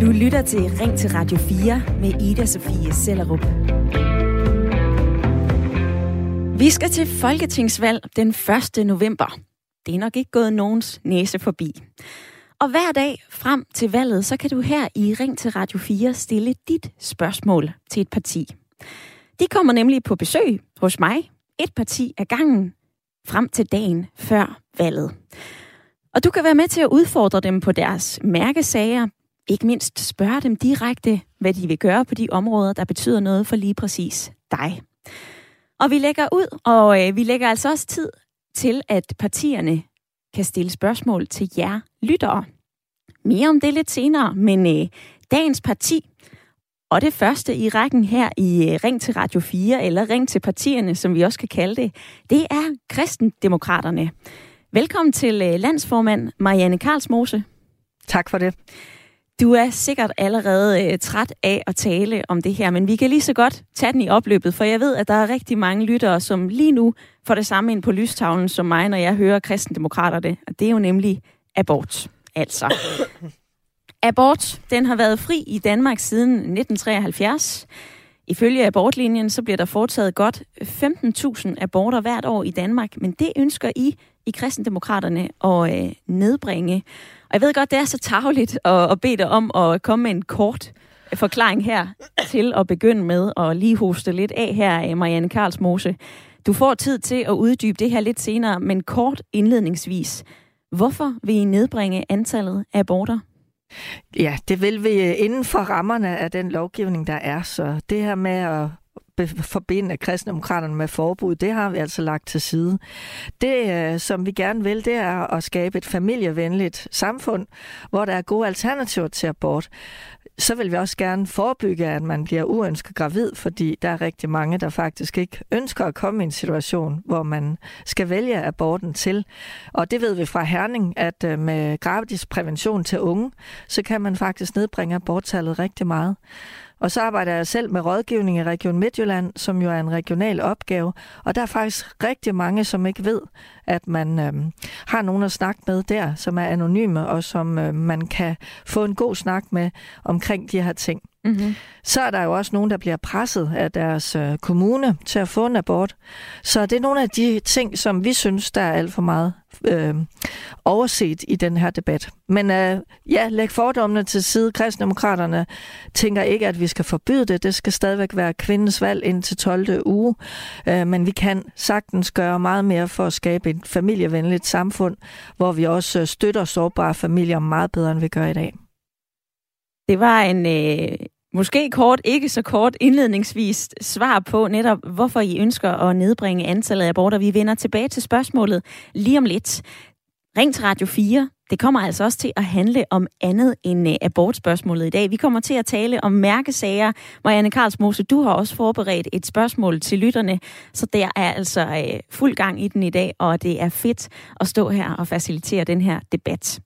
Du lytter til Ring til Radio 4 med Ida Sofie Sellerup. Vi skal til folketingsvalg den 1. november. Det er nok ikke gået nogens næse forbi. Og hver dag frem til valget, så kan du her i Ring til Radio 4 stille dit spørgsmål til et parti. De kommer nemlig på besøg hos mig, et parti ad gangen, frem til dagen før valget. Og du kan være med til at udfordre dem på deres mærkesager, ikke mindst spørge dem direkte, hvad de vil gøre på de områder, der betyder noget for lige præcis dig. Og vi lægger ud, og øh, vi lægger altså også tid til, at partierne kan stille spørgsmål til jer lyttere. Mere om det lidt senere, men øh, dagens parti, og det første i rækken her i øh, Ring til Radio 4, eller Ring til partierne, som vi også kan kalde det, det er kristendemokraterne. Velkommen til øh, landsformand Marianne Karlsmose. Tak for det. Du er sikkert allerede øh, træt af at tale om det her, men vi kan lige så godt tage den i opløbet, for jeg ved, at der er rigtig mange lyttere, som lige nu får det samme ind på lystavlen som mig, når jeg hører kristendemokraterne, og det er jo nemlig abort. Altså, abort, den har været fri i Danmark siden 1973. Ifølge abortlinjen, så bliver der foretaget godt 15.000 aborter hvert år i Danmark, men det ønsker I i kristendemokraterne at øh, nedbringe. Og jeg ved godt, det er så tageligt at, at bede dig om at komme med en kort øh, forklaring her til at begynde med og lige hoste lidt af her, øh, Marianne Karlsmose. Du får tid til at uddybe det her lidt senere, men kort indledningsvis. Hvorfor vil I nedbringe antallet af aborter? Ja, det vil vi øh, inden for rammerne af den lovgivning, der er. Så det her med at forbinde kristendemokraterne med forbud, det har vi altså lagt til side. Det, øh, som vi gerne vil, det er at skabe et familievenligt samfund, hvor der er gode alternativer til abort. Så vil vi også gerne forebygge, at man bliver uønsket gravid, fordi der er rigtig mange, der faktisk ikke ønsker at komme i en situation, hvor man skal vælge aborten til. Og det ved vi fra Herning, at øh, med med gravidisprævention til unge, så kan man faktisk nedbringe aborttallet rigtig meget. Og så arbejder jeg selv med rådgivning i Region Midtjylland, som jo er en regional opgave. Og der er faktisk rigtig mange, som ikke ved, at man øh, har nogen at snakke med der, som er anonyme, og som øh, man kan få en god snak med omkring de her ting. Mm-hmm. Så er der jo også nogen, der bliver presset af deres øh, kommune til at få en abort. Så det er nogle af de ting, som vi synes, der er alt for meget øh, overset i den her debat. Men øh, ja, læg fordommene til side. Kristdemokraterne tænker ikke, at vi skal forbyde det. Det skal stadigvæk være kvindens valg indtil 12. uge. Øh, men vi kan sagtens gøre meget mere for at skabe et familievenligt samfund, hvor vi også øh, støtter sårbare familier meget bedre, end vi gør i dag. Det var en øh, måske kort, ikke så kort indledningsvis svar på netop, hvorfor I ønsker at nedbringe antallet af aborter. Vi vender tilbage til spørgsmålet lige om lidt. Ring til Radio 4. Det kommer altså også til at handle om andet end øh, abortspørgsmålet i dag. Vi kommer til at tale om mærkesager. Marianne Karlsmose, du har også forberedt et spørgsmål til lytterne, så der er altså uh, fuld gang i den i dag, og det er fedt at stå her og facilitere den her debat.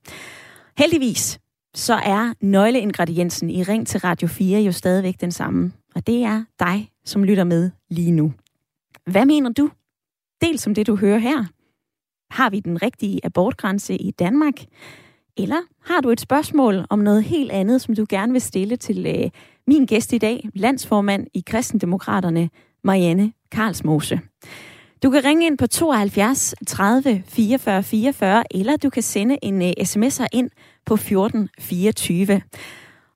Heldigvis så er nøgleingrediensen i Ring til Radio 4 jo stadigvæk den samme. Og det er dig, som lytter med lige nu. Hvad mener du? Dels som det, du hører her. Har vi den rigtige abortgrænse i Danmark? Eller har du et spørgsmål om noget helt andet, som du gerne vil stille til øh, min gæst i dag, landsformand i Kristendemokraterne, Marianne Karlsmose? Du kan ringe ind på 72 30 44 44, eller du kan sende en øh, sms'er ind på 14 24.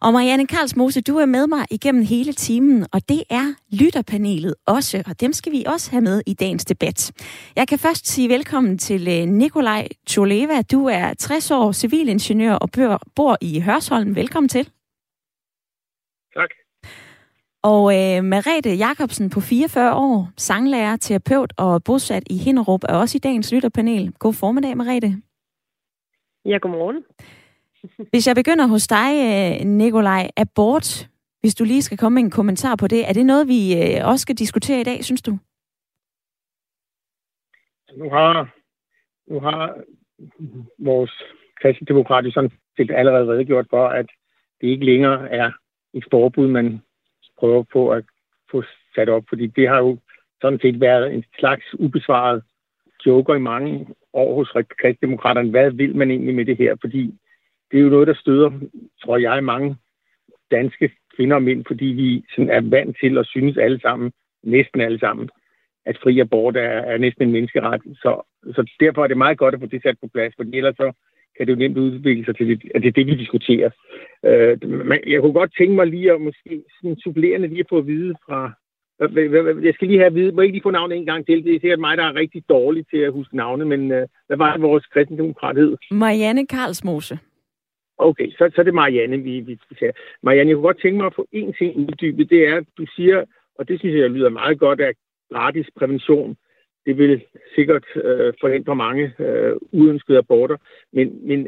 Og Marianne Karlsmose, du er med mig igennem hele timen, og det er lytterpanelet også, og dem skal vi også have med i dagens debat. Jeg kan først sige velkommen til øh, Nikolaj Choleva. Du er 60 år, civilingeniør og bor i Hørsholm. Velkommen til. Tak. Og øh, Merete Jacobsen på 44 år, sanglærer, terapeut og bosat i Hinderup, er også i dagens lytterpanel. God formiddag, Merete. Ja, godmorgen. Hvis jeg begynder hos dig, øh, Nikolaj, abort, hvis du lige skal komme med en kommentar på det, er det noget, vi øh, også skal diskutere i dag, synes du? Nu har, nu har vores kristendemokrater sådan set allerede redegjort for, at det ikke længere er et forbud, man prøver på at få sat op, fordi det har jo sådan set været en slags ubesvaret joker i mange år hos kristdemokraterne. Hvad vil man egentlig med det her? Fordi det er jo noget, der støder, tror jeg, mange danske kvinder og mænd, fordi vi sådan er vant til at synes alle sammen, næsten alle sammen, at fri abort er, er næsten en menneskeret. Så, så derfor er det meget godt at få det sat på plads, for ellers så kan det jo nemt udvikle sig til, at det er det, vi diskuterer. Øh, jeg kunne godt tænke mig lige at måske sådan supplerende lige at få at vide fra... Jeg skal lige have at vide, må jeg ikke lige få navnet en gang til? Det er sikkert mig, der er rigtig dårlig til at huske navne, men øh, hvad var det, vores kristendemokrat hed? Marianne Karlsmose. Okay, så, så er det Marianne, vi, vi ser. Marianne, jeg kunne godt tænke mig at få en ting uddybet. Det er, at du siger, og det synes jeg lyder meget godt, at gratis prævention, det vil sikkert øh, forhindre mange øh, uønskede aborter. Men, men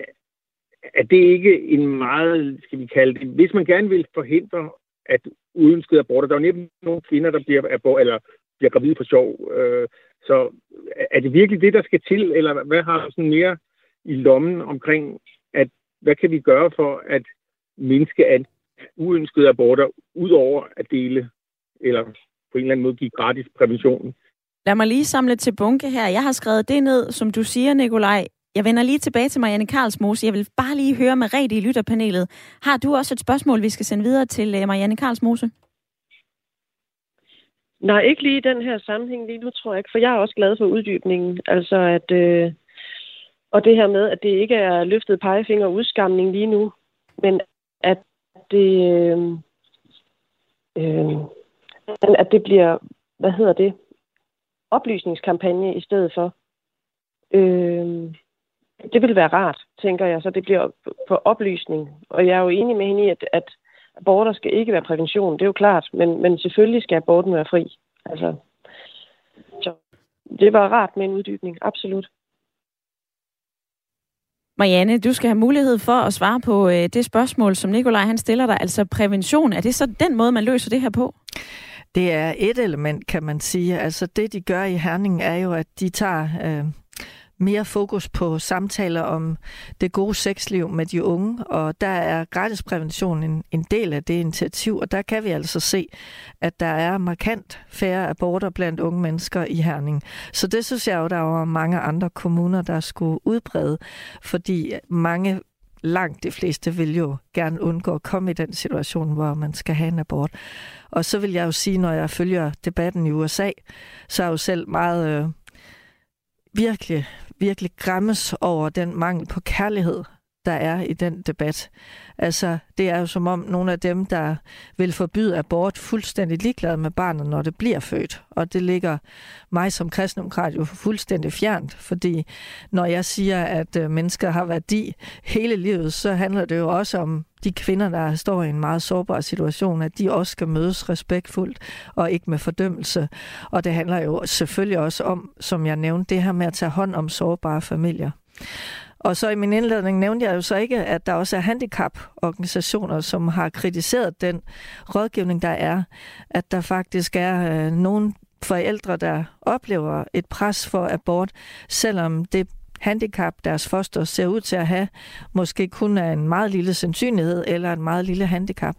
er det ikke en meget, skal vi kalde det, hvis man gerne vil forhindre, at uønskede aborter, der er jo næppe nogle kvinder, der bliver, abort, eller bliver gravide på sjov. Øh, så er det virkelig det, der skal til, eller hvad har du sådan mere i lommen omkring, hvad kan vi gøre for at mindske at uønskede aborter, udover at dele eller på en eller anden måde give gratis prævention? Lad mig lige samle til bunke her. Jeg har skrevet det ned, som du siger, Nikolaj. Jeg vender lige tilbage til Marianne Karlsmose. Jeg vil bare lige høre med Rete i lytterpanelet. Har du også et spørgsmål, vi skal sende videre til øh, Marianne Karlsmose? Nej, ikke lige i den her sammenhæng lige nu, tror jeg ikke, for jeg er også glad for uddybningen. Altså, at, øh, og det her med, at det ikke er løftet pegefinger og udskamning lige nu, men at det, øh, øh, at det bliver, hvad hedder det, oplysningskampagne i stedet for. Øh, det vil være rart, tænker jeg, så det bliver på oplysning. Og jeg er jo enig med hende i, at, at aborter skal ikke være prævention, det er jo klart, men, men selvfølgelig skal aborten være fri. Altså, så det var rart med en uddybning, absolut. Marianne, du skal have mulighed for at svare på øh, det spørgsmål, som Nikolaj han stiller dig. Altså prævention, er det så den måde, man løser det her på? Det er et element, kan man sige. Altså det, de gør i Herning, er jo, at de tager øh, mere fokus på samtaler om det gode sexliv med de unge, og der er gratis prævention en, en del af det initiativ, og der kan vi altså se, at der er markant færre aborter blandt unge mennesker i Herning. Så det synes jeg jo, der var mange andre kommuner, der skulle udbrede, fordi mange langt de fleste vil jo gerne undgå at komme i den situation, hvor man skal have en abort. Og så vil jeg jo sige, når jeg følger debatten i USA, så er jeg jo selv meget øh, virkelig, virkelig græmmes over den mangel på kærlighed, der er i den debat. Altså, det er jo som om nogle af dem, der vil forbyde abort, fuldstændig ligeglade med barnet, når det bliver født. Og det ligger mig som kristendemokrat jo fuldstændig fjernt, fordi når jeg siger, at øh, mennesker har værdi hele livet, så handler det jo også om de kvinder, der står i en meget sårbar situation, at de også skal mødes respektfuldt og ikke med fordømmelse. Og det handler jo selvfølgelig også om, som jeg nævnte, det her med at tage hånd om sårbare familier. Og så i min indledning nævnte jeg jo så ikke, at der også er handicaporganisationer, som har kritiseret den rådgivning, der er. At der faktisk er øh, nogle forældre, der oplever et pres for abort, selvom det handicap, deres foster ser ud til at have, måske kun er en meget lille sandsynlighed eller en meget lille handicap.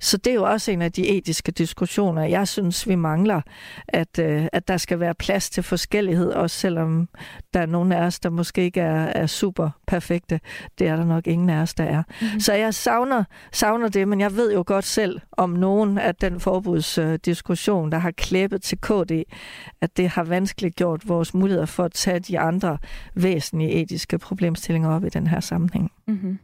Så det er jo også en af de etiske diskussioner, jeg synes, vi mangler, at, øh, at der skal være plads til forskellighed, også selvom der er nogle af os, der måske ikke er, er super perfekte. Det er der nok ingen af os, der er. Mm-hmm. Så jeg savner, savner det, men jeg ved jo godt selv om nogen af den forbudsdiskussion, der har klæbet til KD, at det har vanskeligt gjort vores muligheder for at tage de andre væsentlige væsentlige etiske problemstillinger op i den her sammenhæng. Mm-hmm.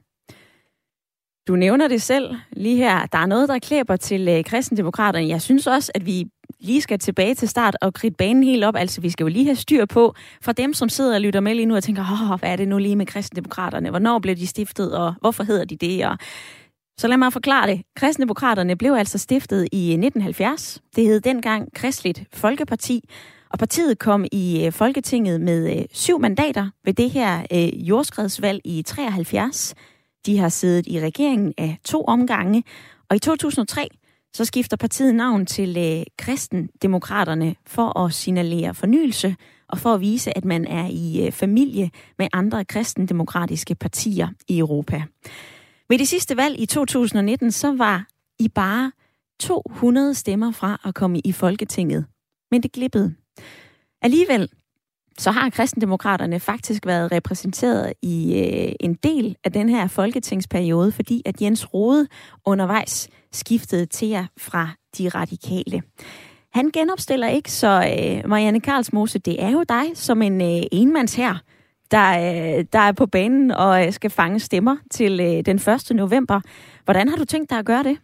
Du nævner det selv lige her. Der er noget, der klæber til øh, kristendemokraterne. Jeg synes også, at vi lige skal tilbage til start og kridte banen helt op. Altså, vi skal jo lige have styr på, for dem, som sidder og lytter med lige nu og tænker, Åh, hvad er det nu lige med kristendemokraterne? Hvornår blev de stiftet, og hvorfor hedder de det? Og så lad mig forklare det. Kristendemokraterne blev altså stiftet i 1970. Det hed dengang Kristligt Folkeparti, og partiet kom i øh, Folketinget med øh, syv mandater ved det her øh, jordskredsvalg i 73. De har siddet i regeringen af to omgange, og i 2003 så skifter partiet navn til Kristendemokraterne for at signalere fornyelse og for at vise, at man er i familie med andre kristendemokratiske partier i Europa. Ved det sidste valg i 2019, så var I bare 200 stemmer fra at komme i Folketinget. Men det glippede. Alligevel, så har kristendemokraterne faktisk været repræsenteret i øh, en del af den her folketingsperiode, fordi at Jens Rode undervejs skiftede til jer fra de radikale. Han genopstiller ikke, så øh, Marianne Karlsmose, det er jo dig som en øh, enmands her, der, øh, der er på banen og øh, skal fange stemmer til øh, den 1. november. Hvordan har du tænkt dig at gøre det?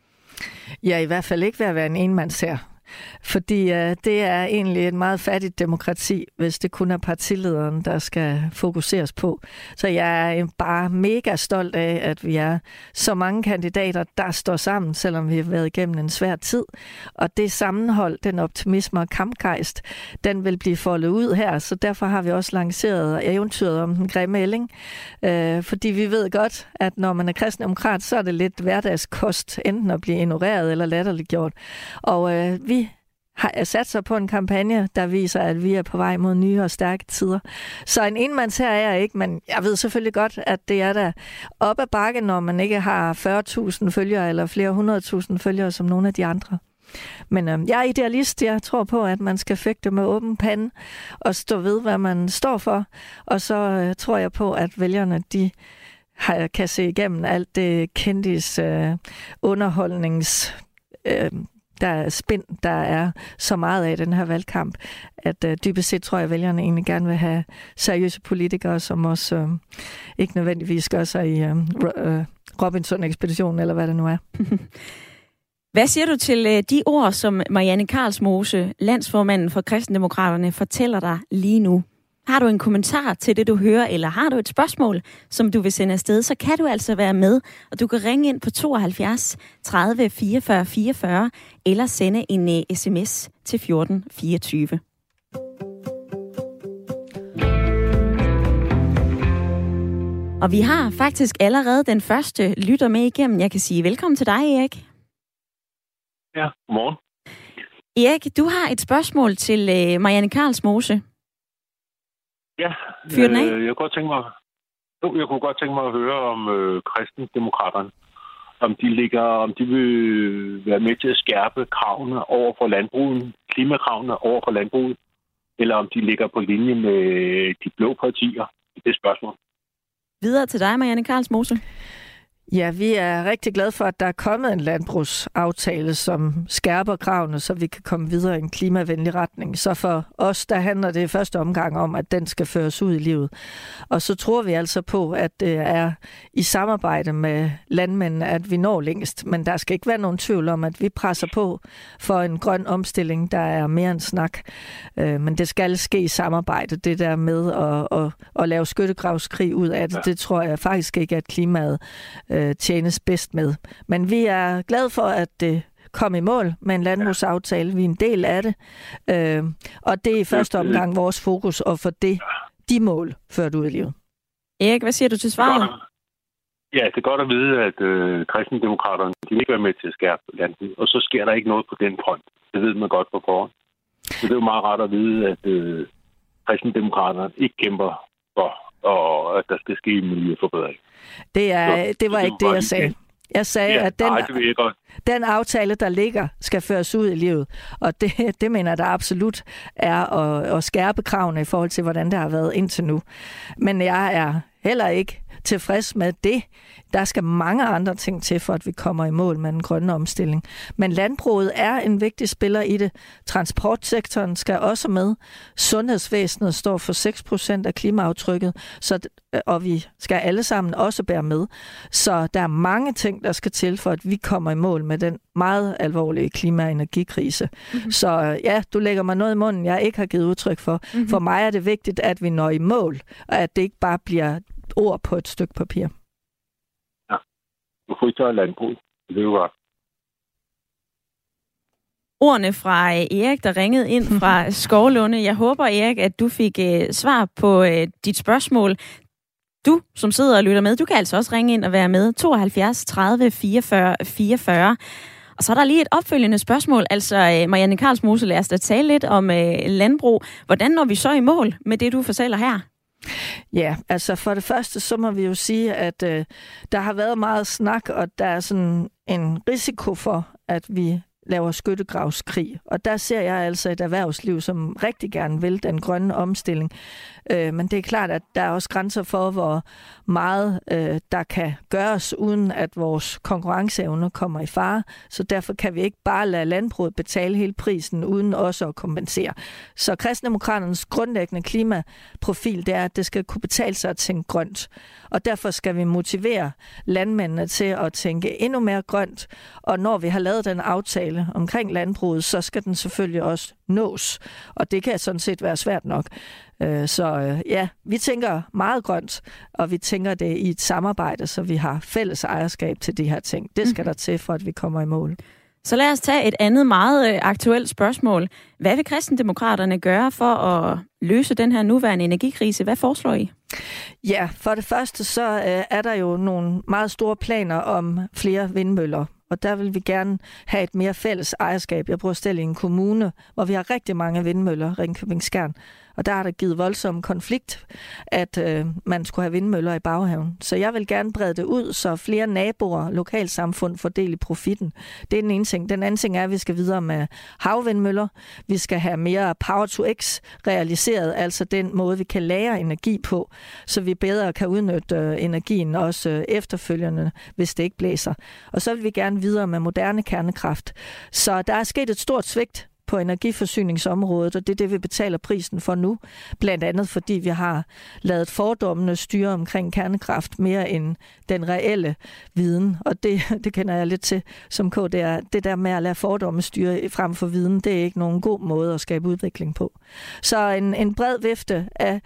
Ja, i hvert fald ikke ved at være en enmands her. Fordi øh, det er egentlig et meget fattigt demokrati, hvis det kun er partilederen, der skal fokuseres på. Så jeg er bare mega stolt af, at vi er så mange kandidater, der står sammen, selvom vi har været igennem en svær tid. Og det sammenhold, den optimisme og kampgejst, den vil blive foldet ud her. Så derfor har vi også lanceret eventyret om den grimme ælling. Øh, fordi vi ved godt, at når man er kristendemokrat, så er det lidt hverdagskost, enten at blive ignoreret eller latterliggjort. Og øh, vi har sat sig på en kampagne, der viser, at vi er på vej mod nye og stærke tider. Så en enmands her er jeg ikke, men jeg ved selvfølgelig godt, at det er der op ad bakke, når man ikke har 40.000 følgere eller flere hundredtusind følgere som nogle af de andre. Men øh, jeg er idealist. Jeg tror på, at man skal fægte med åben pande og stå ved, hvad man står for. Og så øh, tror jeg på, at vælgerne, de har, kan se igennem alt det kendis øh, underholdnings... Øh, der er spind, der er så meget af den her valgkamp, at øh, dybest set tror jeg, at vælgerne egentlig gerne vil have seriøse politikere, som også øh, ikke nødvendigvis gør sig i øh, øh, Robinson-ekspeditionen, eller hvad det nu er. Hvad siger du til øh, de ord, som Marianne Karlsmose, landsformanden for Kristendemokraterne, fortæller dig lige nu? Har du en kommentar til det, du hører, eller har du et spørgsmål, som du vil sende afsted, så kan du altså være med, og du kan ringe ind på 72 30 44 44, eller sende en uh, øh, sms til 14 24. Og vi har faktisk allerede den første lytter med igennem. Jeg kan sige velkommen til dig, Erik. Ja, godmorgen. Erik, du har et spørgsmål til uh, Marianne Karlsmose. Ja, Fyr den af. Øh, jeg, kunne godt tænke mig, jeg kunne godt tænke mig at høre om øh, kristendemokraterne. Om de, ligger, om de vil være med til at skærpe kravene over for landbruget, klimakravene over for landbruget, eller om de ligger på linje med de blå partier i det spørgsmål. Videre til dig, Marianne Karls Mose. Ja, vi er rigtig glade for, at der er kommet en landbrugsaftale, som skærper kravene, så vi kan komme videre i en klimavenlig retning. Så for os, der handler det i første omgang om, at den skal føres ud i livet. Og så tror vi altså på, at det er i samarbejde med landmændene, at vi når længst. Men der skal ikke være nogen tvivl om, at vi presser på for en grøn omstilling, der er mere end snak. Øh, men det skal ske i samarbejde. Det der med at, at, at lave skyttegravskrig ud af det, det tror jeg faktisk ikke, at klimaet øh, tjenes bedst med. Men vi er glade for, at det kom i mål med en landbrugsaftale. Vi er en del af det. Øh, og det er i første omgang vores fokus at få det, de mål ført ud i livet. Erik, hvad siger du til svaret? Ja, det er godt at vide, at øh, kristendemokraterne de vil ikke være med til at skærpe landet, og så sker der ikke noget på den front. Det ved man godt på forhånd. Så det er jo meget rart at vide, at øh, kristendemokraterne ikke kæmper for, og at der skal ske en miljøforbedring. Det, er, det var ikke det, jeg sagde. Jeg sagde, ja, at den, nej, den aftale, der ligger, skal føres ud i livet. Og det, det mener jeg, der absolut er at, at skærpe kravene i forhold til, hvordan det har været indtil nu. Men jeg er heller ikke tilfreds med det. Der skal mange andre ting til, for at vi kommer i mål med den grønne omstilling. Men landbruget er en vigtig spiller i det. Transportsektoren skal også med. Sundhedsvæsenet står for 6% af klimaaftrykket, så, og vi skal alle sammen også bære med. Så der er mange ting, der skal til, for at vi kommer i mål med den meget alvorlige klima- og energikrise. Mm-hmm. Så ja, du lægger mig noget i munden, jeg ikke har givet udtryk for. Mm-hmm. For mig er det vigtigt, at vi når i mål, og at det ikke bare bliver ord på et stykke papir. Ja, du fritager landbrug. Det godt. Ordene fra øh, Erik, der ringede ind fra Skovlunde. Jeg håber, Erik, at du fik uh, svar på uh, dit spørgsmål. Du, som sidder og lytter med, du kan altså også ringe ind og være med. 72 30 44 44. Og så er der lige et opfølgende spørgsmål. Altså, Marianne Karlsmose, lad os da tale lidt om uh, landbrug. Hvordan når vi så i mål med det, du fortæller her? Ja, altså for det første, så må vi jo sige, at øh, der har været meget snak, og der er sådan en risiko for, at vi laver skyttegravskrig. Og der ser jeg altså et erhvervsliv, som rigtig gerne vil den grønne omstilling. Øh, men det er klart, at der er også grænser for, hvor meget øh, der kan gøres, uden at vores konkurrenceevne kommer i fare. Så derfor kan vi ikke bare lade landbruget betale hele prisen, uden også at kompensere. Så kristendemokraternes grundlæggende klimaprofil, det er, at det skal kunne betale sig at tænke grønt. Og derfor skal vi motivere landmændene til at tænke endnu mere grønt. Og når vi har lavet den aftale omkring landbruget, så skal den selvfølgelig også nås. Og det kan sådan set være svært nok. Øh, så øh, ja, vi tænker meget grønt, og vi tænker det i et samarbejde, så vi har fælles ejerskab til de her ting. Det skal mm. der til, for at vi kommer i mål. Så lad os tage et andet meget øh, aktuelt spørgsmål. Hvad vil kristendemokraterne gøre for at løse den her nuværende energikrise? Hvad foreslår I? Ja, for det første så er der jo nogle meget store planer om flere vindmøller og der vil vi gerne have et mere fælles ejerskab. Jeg bor selv i en kommune, hvor vi har rigtig mange vindmøller, Ringkøbing Skjern. Og der har der givet voldsom konflikt, at øh, man skulle have vindmøller i baghaven. Så jeg vil gerne brede det ud, så flere naboer og lokalsamfund får del i profitten. Det er den ene ting. Den anden ting er, at vi skal videre med havvindmøller. Vi skal have mere power to x realiseret, altså den måde, vi kan lære energi på, så vi bedre kan udnytte øh, energien også øh, efterfølgende, hvis det ikke blæser. Og så vil vi gerne videre med moderne kernekraft. Så der er sket et stort svigt på energiforsyningsområdet, og det er det, vi betaler prisen for nu. Blandt andet fordi vi har lavet fordommene styre omkring kernekraft mere end den reelle viden, og det, det kender jeg lidt til som KDR. Det der med at lade fordomme styre frem for viden, det er ikke nogen god måde at skabe udvikling på. Så en, en bred vifte af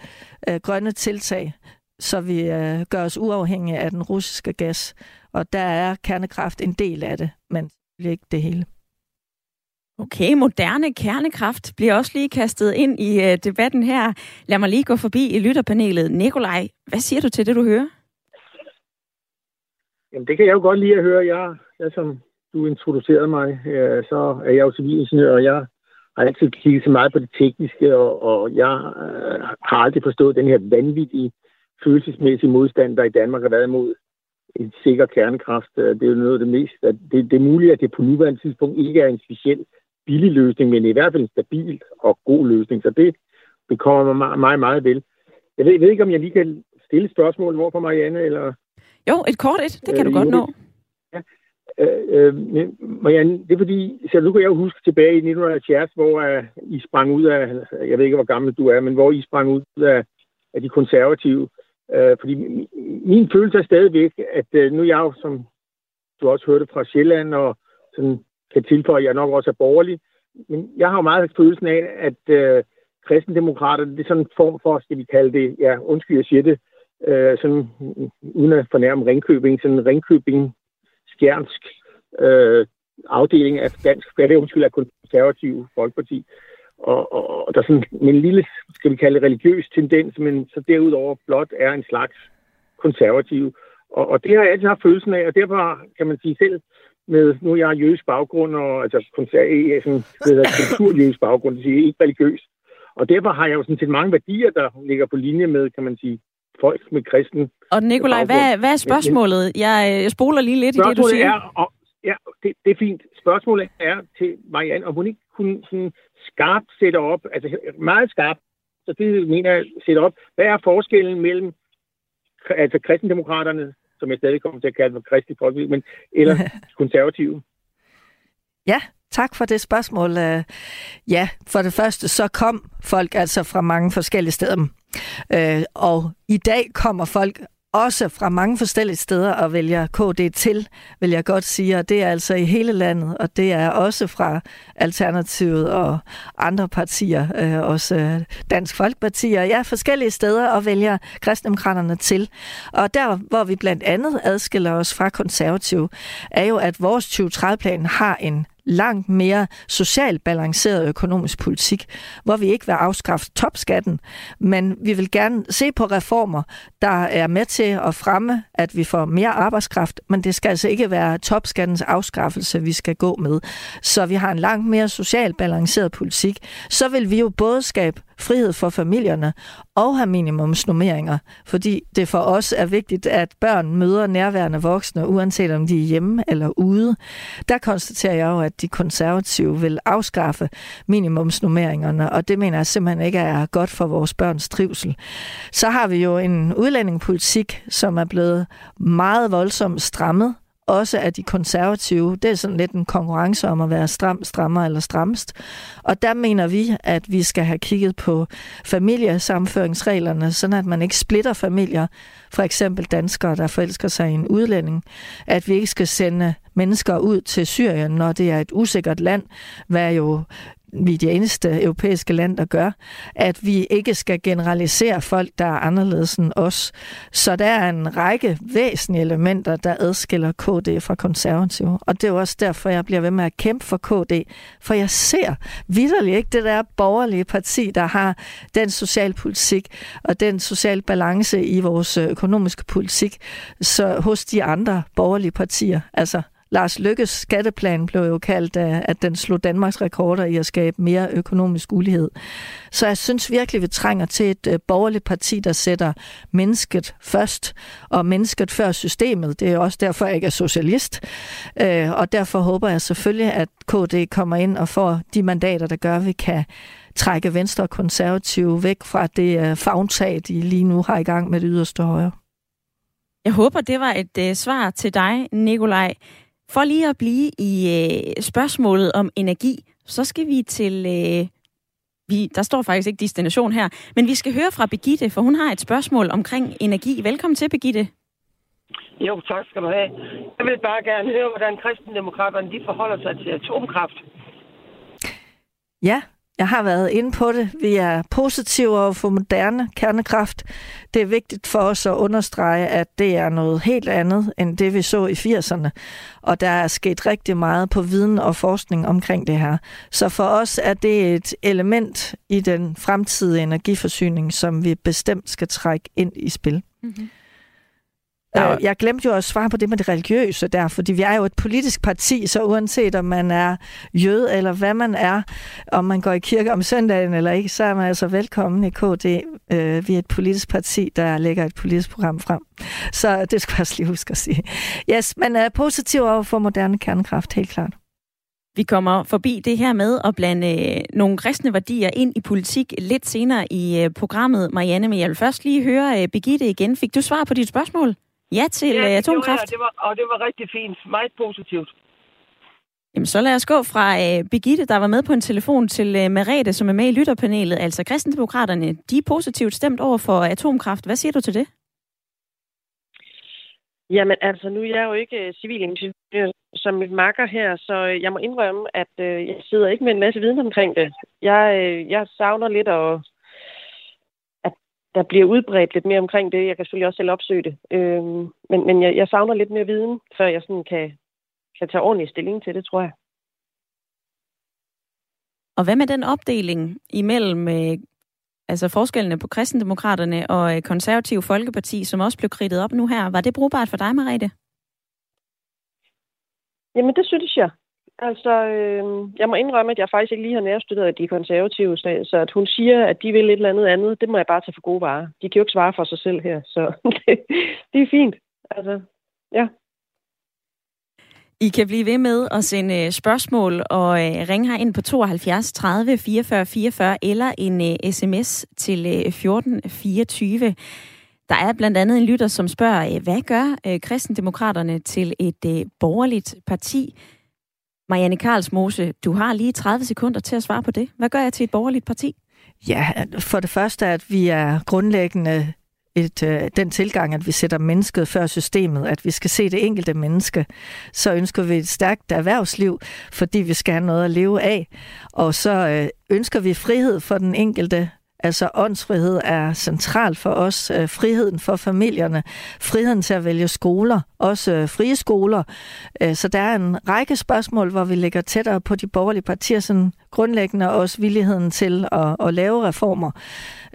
øh, grønne tiltag, så vi øh, gør os uafhængige af den russiske gas. Og der er kernekraft en del af det, men ikke det hele. Okay, moderne kernekraft bliver også lige kastet ind i øh, debatten her. Lad mig lige gå forbi i lytterpanelet. Nikolaj, hvad siger du til det, du hører? Jamen, det kan jeg jo godt lide at høre. Jeg, jeg som du introducerede mig, øh, så er jeg jo civilingeniør, og jeg har altid kigget så meget på det tekniske, og, og jeg øh, har aldrig forstået den her vanvittige følelsesmæssige modstand, der i Danmark har været imod en sikker kernekraft. Øh, det er jo noget af det mest. At Det, det er muligt, at det på nuværende tidspunkt ikke er en speciel billig løsning, men i hvert fald en stabil og god løsning. Så det bekommer mig meget, meget vel. Jeg ved, jeg ved ikke, om jeg lige kan stille spørgsmål hvor for Marianne, eller... Jo, et kort et. Det kan øh, du godt nå. Ja. Øh, øh, Marianne, det er fordi, så nu kan jeg jo huske tilbage i 1970, hvor uh, I sprang ud af, jeg ved ikke, hvor gammel du er, men hvor I sprang ud af, af de konservative. Uh, fordi min, min følelse er stadigvæk, at uh, nu er jeg jo, som du også hørte fra Sjælland, og sådan kan tilføje, at jeg nok også er borgerlig. Men jeg har jo meget følelsen af, at øh, kristendemokraterne, det er sådan en form for, skal vi kalde det, ja, undskyld, jeg siger det, øh, sådan, uden at fornærme Ringkøbing, sådan en Ringkøbing skjernsk øh, afdeling af dansk, hvad det undskyld, af konservativ folkeparti. Og, og, og der er sådan en lille, skal vi kalde det, religiøs tendens, men så derudover blot er en slags konservativ. Og, og det har jeg altid haft følelsen af, og derfor kan man sige selv, med, nu er jeg jødisk baggrund, og altså konser- sådan, kulturjødisk baggrund, det siger ikke religiøs. Og derfor har jeg jo sådan set mange værdier, der ligger på linje med, kan man sige, folk med kristen Og Nikolaj, hvad, hvad er spørgsmålet? Jeg, jeg spoler lige lidt i det, du siger. Er, og, ja, det, det er fint. Spørgsmålet er til Marianne, om hun ikke kunne sådan skarpt sætte op, altså meget skarpt, så det mener jeg sætte op. Hvad er forskellen mellem altså kristendemokraterne som jeg stadig kommer til at kalde for kristelig folkelig, men eller konservative. Ja, tak for det spørgsmål. Øh, ja, for det første, så kom folk altså fra mange forskellige steder. Øh, og i dag kommer folk også fra mange forskellige steder og vælger KD til, vil jeg godt sige, og det er altså i hele landet, og det er også fra Alternativet og andre partier, øh, også Dansk Folkeparti, og ja, forskellige steder og vælger kristendemokraterne til. Og der, hvor vi blandt andet adskiller os fra konservative, er jo, at vores 2030-plan har en langt mere socialt balanceret økonomisk politik, hvor vi ikke vil afskaffe topskatten, men vi vil gerne se på reformer, der er med til at fremme, at vi får mere arbejdskraft, men det skal altså ikke være topskattens afskaffelse, vi skal gå med. Så vi har en langt mere socialt balanceret politik. Så vil vi jo både skabe frihed for familierne og have minimumsnummeringer, fordi det for os er vigtigt, at børn møder nærværende voksne, uanset om de er hjemme eller ude. Der konstaterer jeg jo, at de konservative vil afskaffe minimumsnummeringerne, og det mener jeg simpelthen ikke er godt for vores børns trivsel. Så har vi jo en udlændingepolitik, som er blevet meget voldsomt strammet også af de konservative. Det er sådan lidt en konkurrence om at være stram, strammer eller strammest. Og der mener vi, at vi skal have kigget på familiesamføringsreglerne, sådan at man ikke splitter familier. For eksempel danskere, der forelsker sig i en udlænding. At vi ikke skal sende mennesker ud til Syrien, når det er et usikkert land, hvad jo vi er de eneste europæiske land, der gør, at vi ikke skal generalisere folk, der er anderledes end os. Så der er en række væsentlige elementer, der adskiller KD fra konservative. Og det er jo også derfor, jeg bliver ved med at kæmpe for KD. For jeg ser vidderligt ikke det der borgerlige parti, der har den socialpolitik og den social balance i vores økonomiske politik så hos de andre borgerlige partier. Altså Lars Lykkes skatteplan blev jo kaldt, øh, at den slog Danmarks rekorder i at skabe mere økonomisk ulighed. Så jeg synes virkelig, vi trænger til et øh, borgerligt parti, der sætter mennesket først, og mennesket før systemet. Det er også derfor, jeg ikke er socialist. Øh, og derfor håber jeg selvfølgelig, at KD kommer ind og får de mandater, der gør, at vi kan trække Venstre og Konservative væk fra det fagntag, de lige nu har i gang med det yderste højre. Jeg håber, det var et uh, svar til dig, Nikolaj. For lige at blive i øh, spørgsmålet om energi, så skal vi til... Øh, vi, der står faktisk ikke destination her, men vi skal høre fra Begitte, for hun har et spørgsmål omkring energi. Velkommen til, Begitte. Jo, tak skal du have. Jeg vil bare gerne høre, hvordan kristendemokraterne de forholder sig til atomkraft. Ja, jeg har været inde på det. Vi er positive over for moderne kernekraft. Det er vigtigt for os at understrege, at det er noget helt andet end det, vi så i 80'erne. Og der er sket rigtig meget på viden og forskning omkring det her. Så for os er det et element i den fremtidige energiforsyning, som vi bestemt skal trække ind i spil. Mm-hmm. Ja. Øh, jeg glemte jo at svare på det med det religiøse der, fordi vi er jo et politisk parti, så uanset om man er jød eller hvad man er, om man går i kirke om søndagen eller ikke, så er man altså velkommen i KD. Øh, vi er et politisk parti, der lægger et politisk program frem. Så det skal jeg også lige huske at sige. Yes, man er positiv over for moderne kernekraft, helt klart. Vi kommer forbi det her med at blande øh, nogle kristne værdier ind i politik lidt senere i programmet, Marianne. Men jeg vil først lige høre Begitte igen. Fik du svar på dit spørgsmål? Ja til ja, det atomkraft? Det, det var, og det var rigtig fint. Meget positivt. Jamen, så lad os gå fra uh, Birgitte, der var med på en telefon, til uh, Merete, som er med i lytterpanelet. Altså, kristendemokraterne, de er positivt stemt over for atomkraft. Hvad siger du til det? Jamen, altså, nu er jeg jo ikke uh, civilingeniør som mit makker her, så jeg må indrømme, at uh, jeg sidder ikke med en masse viden omkring det. Jeg, uh, jeg savner lidt at der bliver udbredt lidt mere omkring det. Jeg kan selvfølgelig også selv opsøge det. Øh, men men jeg, jeg savner lidt mere viden, før jeg sådan kan, kan tage ordentlig stilling til det, tror jeg. Og hvad med den opdeling imellem øh, altså forskellene på kristendemokraterne og øh, konservativ folkeparti, som også blev kridtet op nu her? Var det brugbart for dig, Marete? Jamen, det synes jeg. Altså, øh, jeg må indrømme, at jeg faktisk ikke lige har nærstøttet de konservative, så, at hun siger, at de vil et eller andet andet, det må jeg bare tage for gode varer. De kan jo ikke svare for sig selv her, så det, det er fint. Altså, ja. I kan blive ved med at sende øh, spørgsmål og øh, ringe her ind på 72 30 44 44 eller en øh, sms til 14 24. Der er blandt andet en lytter, som spørger, hvad gør kristendemokraterne til et borgerligt parti? Marianne Karlsmose, du har lige 30 sekunder til at svare på det. Hvad gør jeg til et borgerligt parti? Ja, for det første, at vi er grundlæggende et, øh, den tilgang, at vi sætter mennesket før systemet, at vi skal se det enkelte menneske, så ønsker vi et stærkt erhvervsliv, fordi vi skal have noget at leve af. Og så øh, ønsker vi frihed for den enkelte Altså åndsfrihed er central for os. Øh, friheden for familierne, friheden til at vælge skoler, også øh, frie skoler. Øh, så der er en række spørgsmål, hvor vi ligger tættere på de borgerlige partier, sådan grundlæggende også villigheden til at, at lave reformer.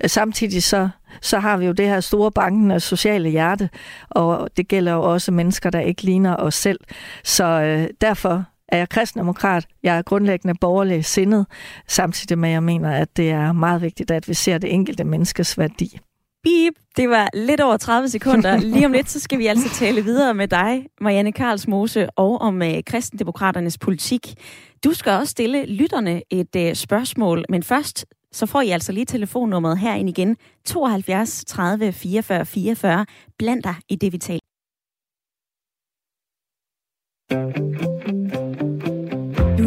Øh, samtidig så, så har vi jo det her store bankende sociale hjerte, og det gælder jo også mennesker, der ikke ligner os selv. Så øh, derfor er jeg kristendemokrat. Jeg er grundlæggende borgerlig sindet, samtidig med, at jeg mener, at det er meget vigtigt, at vi ser det enkelte menneskes værdi. Bip, det var lidt over 30 sekunder. Lige om lidt, så skal vi altså tale videre med dig, Marianne Karls Mose, og om uh, kristendemokraternes politik. Du skal også stille lytterne et uh, spørgsmål, men først så får I altså lige telefonnummeret herind igen. 72 30 44 44. Bland dig i det, vi taler.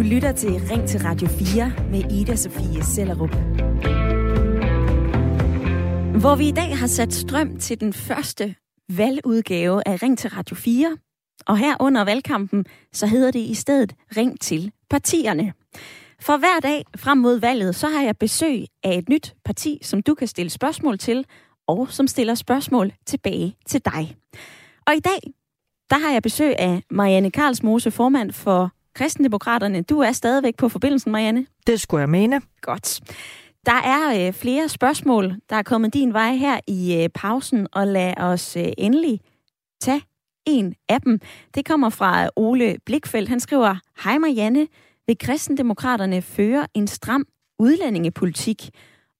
Lytter til Ring til Radio 4 med Ida Sofie Sellerup. Hvor vi i dag har sat strøm til den første valgudgave af Ring til Radio 4. Og her under valgkampen, så hedder det i stedet Ring til partierne. For hver dag frem mod valget, så har jeg besøg af et nyt parti, som du kan stille spørgsmål til, og som stiller spørgsmål tilbage til dig. Og i dag, der har jeg besøg af Marianne Karlsmose, formand for Kristendemokraterne. Du er stadigvæk på forbindelsen, Marianne. Det skulle jeg mene. Godt. Der er øh, flere spørgsmål, der er kommet din vej her i øh, pausen, og lad os øh, endelig tage en af dem. Det kommer fra Ole Blikfeldt. Han skriver, Hej Marianne, vil kristendemokraterne føre en stram udlændingepolitik?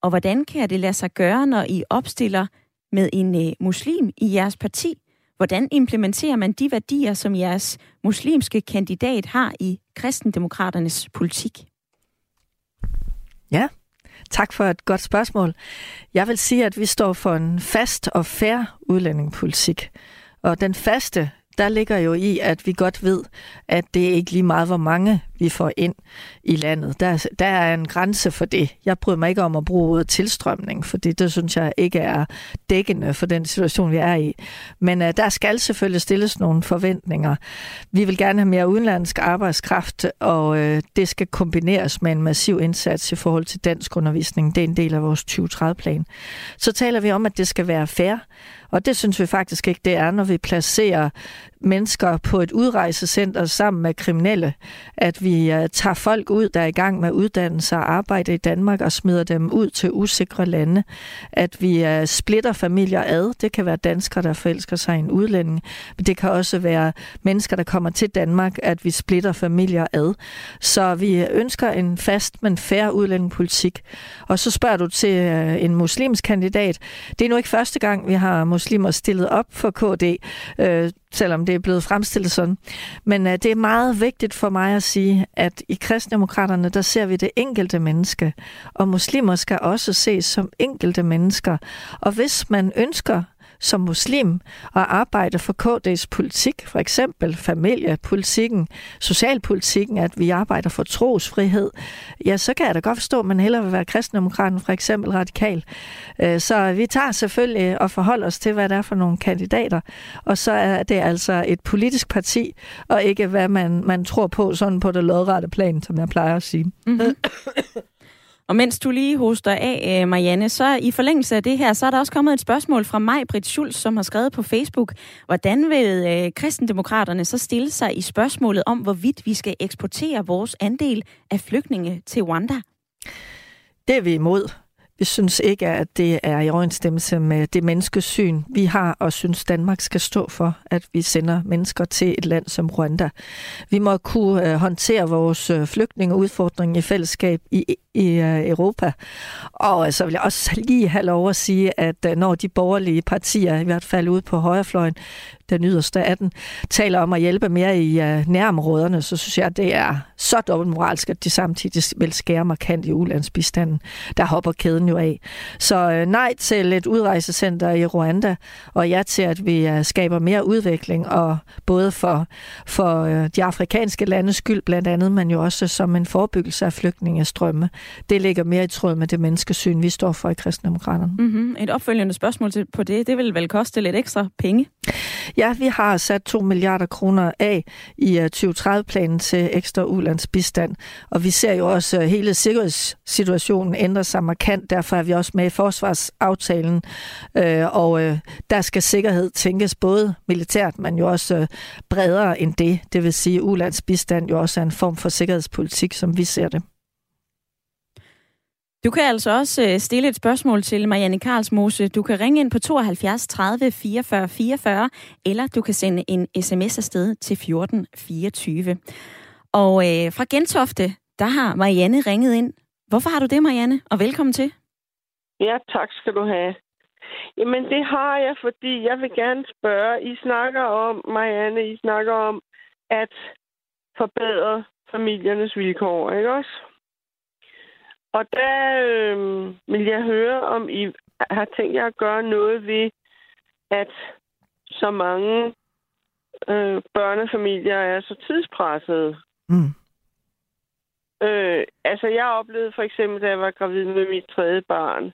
Og hvordan kan det lade sig gøre, når I opstiller med en øh, muslim i jeres parti? Hvordan implementerer man de værdier, som jeres muslimske kandidat har i kristendemokraternes politik? Ja, tak for et godt spørgsmål. Jeg vil sige, at vi står for en fast og fair udlændingepolitik. Og den faste, der ligger jo i, at vi godt ved, at det er ikke lige meget, hvor mange vi får ind i landet. Der, der er en grænse for det. Jeg bryder mig ikke om at bruge ordet tilstrømning, for det, det synes jeg ikke er dækkende for den situation, vi er i. Men uh, der skal selvfølgelig stilles nogle forventninger. Vi vil gerne have mere udenlandsk arbejdskraft, og uh, det skal kombineres med en massiv indsats i forhold til dansk undervisning. Det er en del af vores 2030-plan. Så taler vi om, at det skal være fair, og det synes vi faktisk ikke, det er, når vi placerer mennesker på et udrejsecenter sammen med kriminelle, at vi øh, tager folk ud, der er i gang med uddannelse og arbejde i Danmark, og smider dem ud til usikre lande. At vi øh, splitter familier ad. Det kan være danskere, der forelsker sig i en udlænding, men det kan også være mennesker, der kommer til Danmark, at vi splitter familier ad. Så vi ønsker en fast, men færre udlændingepolitik. Og så spørger du til øh, en muslimsk kandidat. Det er nu ikke første gang, vi har muslimer stillet op for KD. øh, selvom det er blevet fremstillet sådan. Men uh, det er meget vigtigt for mig at sige, at i kristendemokraterne, der ser vi det enkelte menneske, og muslimer skal også ses som enkelte mennesker. Og hvis man ønsker som muslim at arbejde for KD's politik, for eksempel familiepolitikken, socialpolitikken, at vi arbejder for trosfrihed, ja, så kan jeg da godt forstå, at man hellere vil være kristendemokraten, for eksempel radikal. Øh, så vi tager selvfølgelig og forholder os til, hvad det er for nogle kandidater, og så er det altså et politisk parti, og ikke hvad man, man tror på, sådan på det lodrette plan, som jeg plejer at sige. Mm-hmm. Og mens du lige hoster af, øh, Marianne, så i forlængelse af det her, så er der også kommet et spørgsmål fra mig, Britt Schulz, som har skrevet på Facebook. Hvordan vil øh, kristendemokraterne så stille sig i spørgsmålet om, hvorvidt vi skal eksportere vores andel af flygtninge til Rwanda? Det er vi imod. Vi synes ikke, at det er i overensstemmelse med det menneskesyn, vi har, og synes, Danmark skal stå for, at vi sender mennesker til et land som Rwanda. Vi må kunne øh, håndtere vores øh, flygtningeudfordring i fællesskab i, i øh, Europa. Og så vil jeg også lige have lov at sige, at når de borgerlige partier, i hvert fald ude på højrefløjen, den yderste af den, taler om at hjælpe mere i uh, nærområderne, så synes jeg, det er så dobbeltmoralsk, at de samtidig vil skære markant i ulandsbistanden. Der hopper kæden jo af. Så uh, nej til et udrejsecenter i Rwanda, og ja til, at vi uh, skaber mere udvikling, og både for, for uh, de afrikanske landes skyld blandt andet, men jo også som en forebyggelse af flygtningestrømme. Det ligger mere i tråd med det menneskesyn, vi står for i kristendemokraterne. Mm-hmm. Et opfølgende spørgsmål til, på det, det vil vel koste lidt ekstra penge? Ja, vi har sat 2 milliarder kroner af i øh, 2030-planen til ekstra ulandsbistand, og vi ser jo også, at hele sikkerhedssituationen ændre sig markant. Derfor er vi også med i forsvarsaftalen, øh, og der skal sikkerhed tænkes både militært, men jo også bredere end det. Det vil sige, at ulandsbistand jo også er en form for sikkerhedspolitik, som vi ser det. Du kan altså også øh, stille et spørgsmål til Marianne Karlsmose. Du kan ringe ind på 72 30 44 44, eller du kan sende en sms afsted til 14 24. Og øh, fra Gentofte, der har Marianne ringet ind. Hvorfor har du det, Marianne? Og velkommen til. Ja, tak skal du have. Jamen, det har jeg, fordi jeg vil gerne spørge. I snakker om, Marianne, I snakker om at forbedre familiernes vilkår, ikke også? Og der øh, vil jeg høre, om I har tænkt jer at gøre noget ved, at så mange øh, børnefamilier er så tidspressede. Mm. Øh, altså, jeg oplevede for eksempel, da jeg var gravid med mit tredje barn,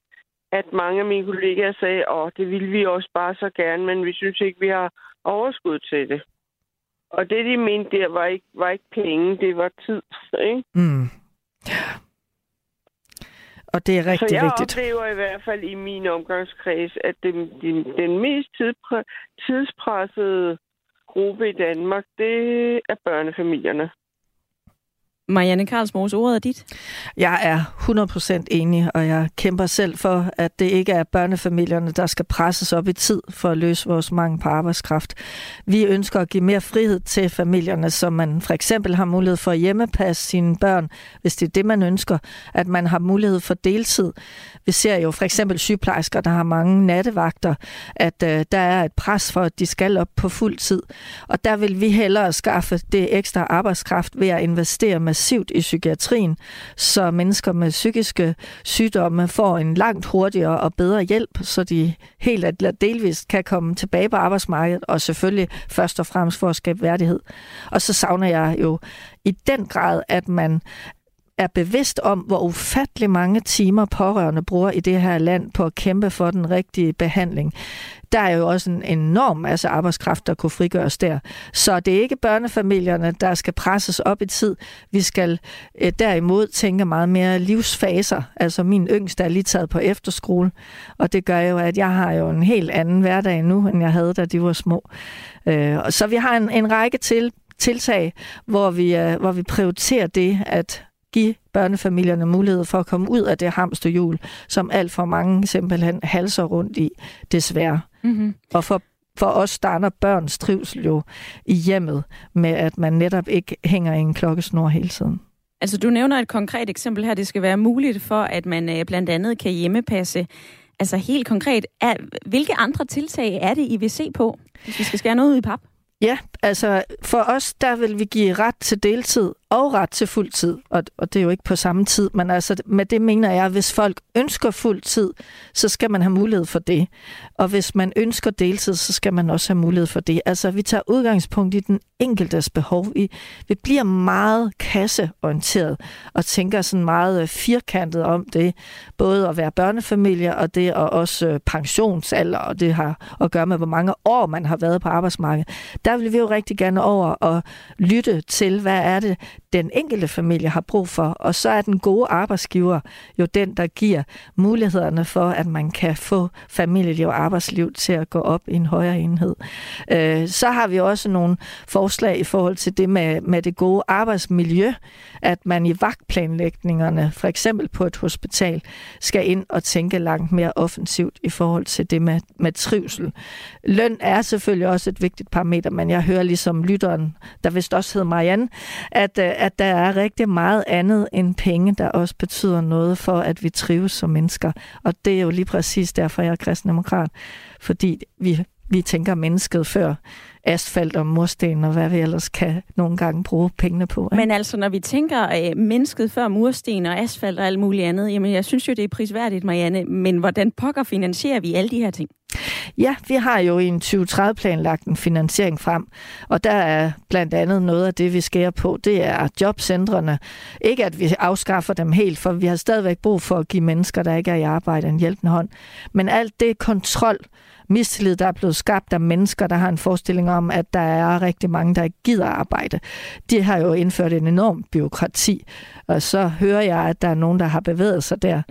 at mange af mine kollegaer sagde, at det ville vi også bare så gerne, men vi synes ikke, vi har overskud til det. Og det, de mente der, var ikke, var ikke penge, det var tid. Ikke? Mm. Og det er rigtig Så jeg vigtigt. oplever i hvert fald i min omgangskreds, at den, den, den mest tidspressede gruppe i Danmark, det er børnefamilierne. Marianne Karlsmose, ordet er dit. Jeg er 100% enig, og jeg kæmper selv for, at det ikke er børnefamilierne, der skal presses op i tid for at løse vores mangel på arbejdskraft. Vi ønsker at give mere frihed til familierne, så man for eksempel har mulighed for at hjemmepasse sine børn, hvis det er det, man ønsker, at man har mulighed for deltid. Vi ser jo for eksempel sygeplejersker, der har mange nattevagter, at øh, der er et pres for, at de skal op på fuld tid. Og der vil vi hellere skaffe det ekstra arbejdskraft ved at investere med massivt i psykiatrien, så mennesker med psykiske sygdomme får en langt hurtigere og bedre hjælp, så de helt eller delvist kan komme tilbage på arbejdsmarkedet, og selvfølgelig først og fremmest for at skabe værdighed. Og så savner jeg jo i den grad, at man er bevidst om, hvor ufattelig mange timer pårørende bruger i det her land på at kæmpe for den rigtige behandling. Der er jo også en enorm masse arbejdskraft, der kunne frigøres der. Så det er ikke børnefamilierne, der skal presses op i tid. Vi skal eh, derimod tænke meget mere livsfaser. Altså min yngste er lige taget på efterskole, og det gør jo, at jeg har jo en helt anden hverdag nu, end jeg havde, da de var små. Øh, så vi har en, en række til tiltag, hvor vi, uh, hvor vi prioriterer det, at give børnefamilierne mulighed for at komme ud af det hamsterhjul, som alt for mange simpelthen halser rundt i, desværre. Mm-hmm. Og for for os starter børns trivsel jo i hjemmet med, at man netop ikke hænger i en klokkesnor hele tiden. Altså du nævner et konkret eksempel her. Det skal være muligt for, at man øh, blandt andet kan hjemmepasse. Altså helt konkret, er, hvilke andre tiltag er det, I vil se på, hvis vi skal skære noget ud i pap? Ja, altså for os, der vil vi give ret til deltid og ret til fuld tid, og, og det er jo ikke på samme tid, men altså med det mener jeg, at hvis folk ønsker fuld tid, så skal man have mulighed for det. Og hvis man ønsker deltid, så skal man også have mulighed for det. Altså vi tager udgangspunkt i den enkeltes behov. Vi, vi bliver meget kasseorienteret og tænker sådan meget øh, firkantet om det, både at være børnefamilie og det og også øh, pensionsalder, og det har at gøre med, hvor mange år man har været på arbejdsmarkedet. Der vil vi jo rigtig gerne over og lytte til, hvad er det, den enkelte familie har brug for. Og så er den gode arbejdsgiver jo den, der giver mulighederne for, at man kan få familieliv og arbejdsliv til at gå op i en højere enhed. Øh, så har vi også nogle forslag i forhold til det med, med det gode arbejdsmiljø, at man i vagtplanlægningerne, for eksempel på et hospital, skal ind og tænke langt mere offensivt i forhold til det med, med trivsel. Løn er selvfølgelig også et vigtigt parameter, men jeg hører ligesom lytteren, der vist også hedder Marianne, at øh, at der er rigtig meget andet end penge, der også betyder noget for, at vi trives som mennesker. Og det er jo lige præcis derfor, jeg er kristendemokrat. Fordi vi, vi tænker mennesket før asfalt og mursten og hvad vi ellers kan nogle gange bruge pengene på. Ikke? Men altså, når vi tænker øh, mennesket før mursten og asfalt og alt muligt andet, jamen jeg synes jo, det er prisværdigt, Marianne, men hvordan pokker finansierer vi alle de her ting? Ja, vi har jo i en 2030-plan lagt en finansiering frem, og der er blandt andet noget af det, vi skærer på, det er jobcentrene. Ikke at vi afskaffer dem helt, for vi har stadigvæk brug for at give mennesker, der ikke er i arbejde, en hjælpende hånd. Men alt det kontrol, mistillid, der er blevet skabt af mennesker, der har en forestilling om, at der er rigtig mange, der ikke gider arbejde. De har jo indført en enorm byråkrati, og så hører jeg, at der er nogen, der har bevæget sig der.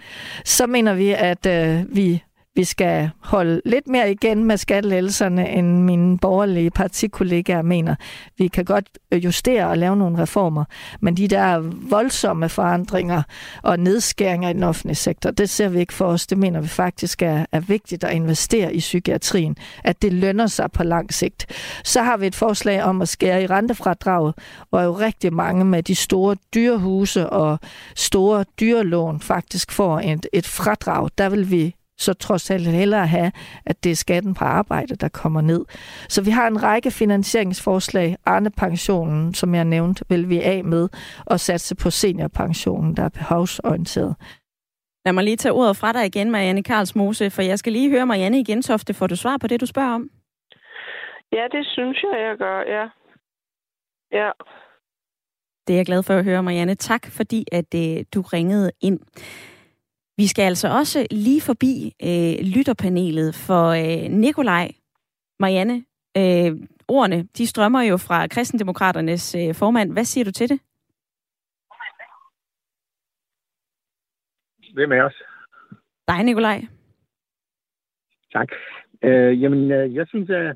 Så mener vi, at øh, vi vi skal holde lidt mere igen med skattelettelserne, end mine borgerlige partikollegaer mener. Vi kan godt justere og lave nogle reformer, men de der voldsomme forandringer og nedskæringer i den offentlige sektor, det ser vi ikke for os. Det mener vi faktisk er, er vigtigt at investere i psykiatrien, at det lønner sig på lang sigt. Så har vi et forslag om at skære i rentefradraget, hvor jo rigtig mange med de store dyrehuse og store dyrelån faktisk får et, et fradrag. Der vil vi så trods alt hellere have, at det er skatten på arbejde, der kommer ned. Så vi har en række finansieringsforslag. Arne-pensionen, som jeg nævnte, vil vi af med, og satse på seniorpensionen, der er behovsorienteret. Lad mig lige tage ordet fra dig igen, Marianne Karlsmose, for jeg skal lige høre Marianne igen, Tofte. Får du svar på det, du spørger om? Ja, det synes jeg, jeg gør, ja. Ja. Det er jeg glad for at høre, Marianne. Tak, fordi at øh, du ringede ind. Vi skal altså også lige forbi øh, lytterpanelet, for øh, Nikolaj, Marianne, øh, ordene, de strømmer jo fra kristendemokraternes øh, formand. Hvad siger du til det? Hvem er os? Dig, Nikolaj. Tak. Øh, jamen, øh, jeg synes, at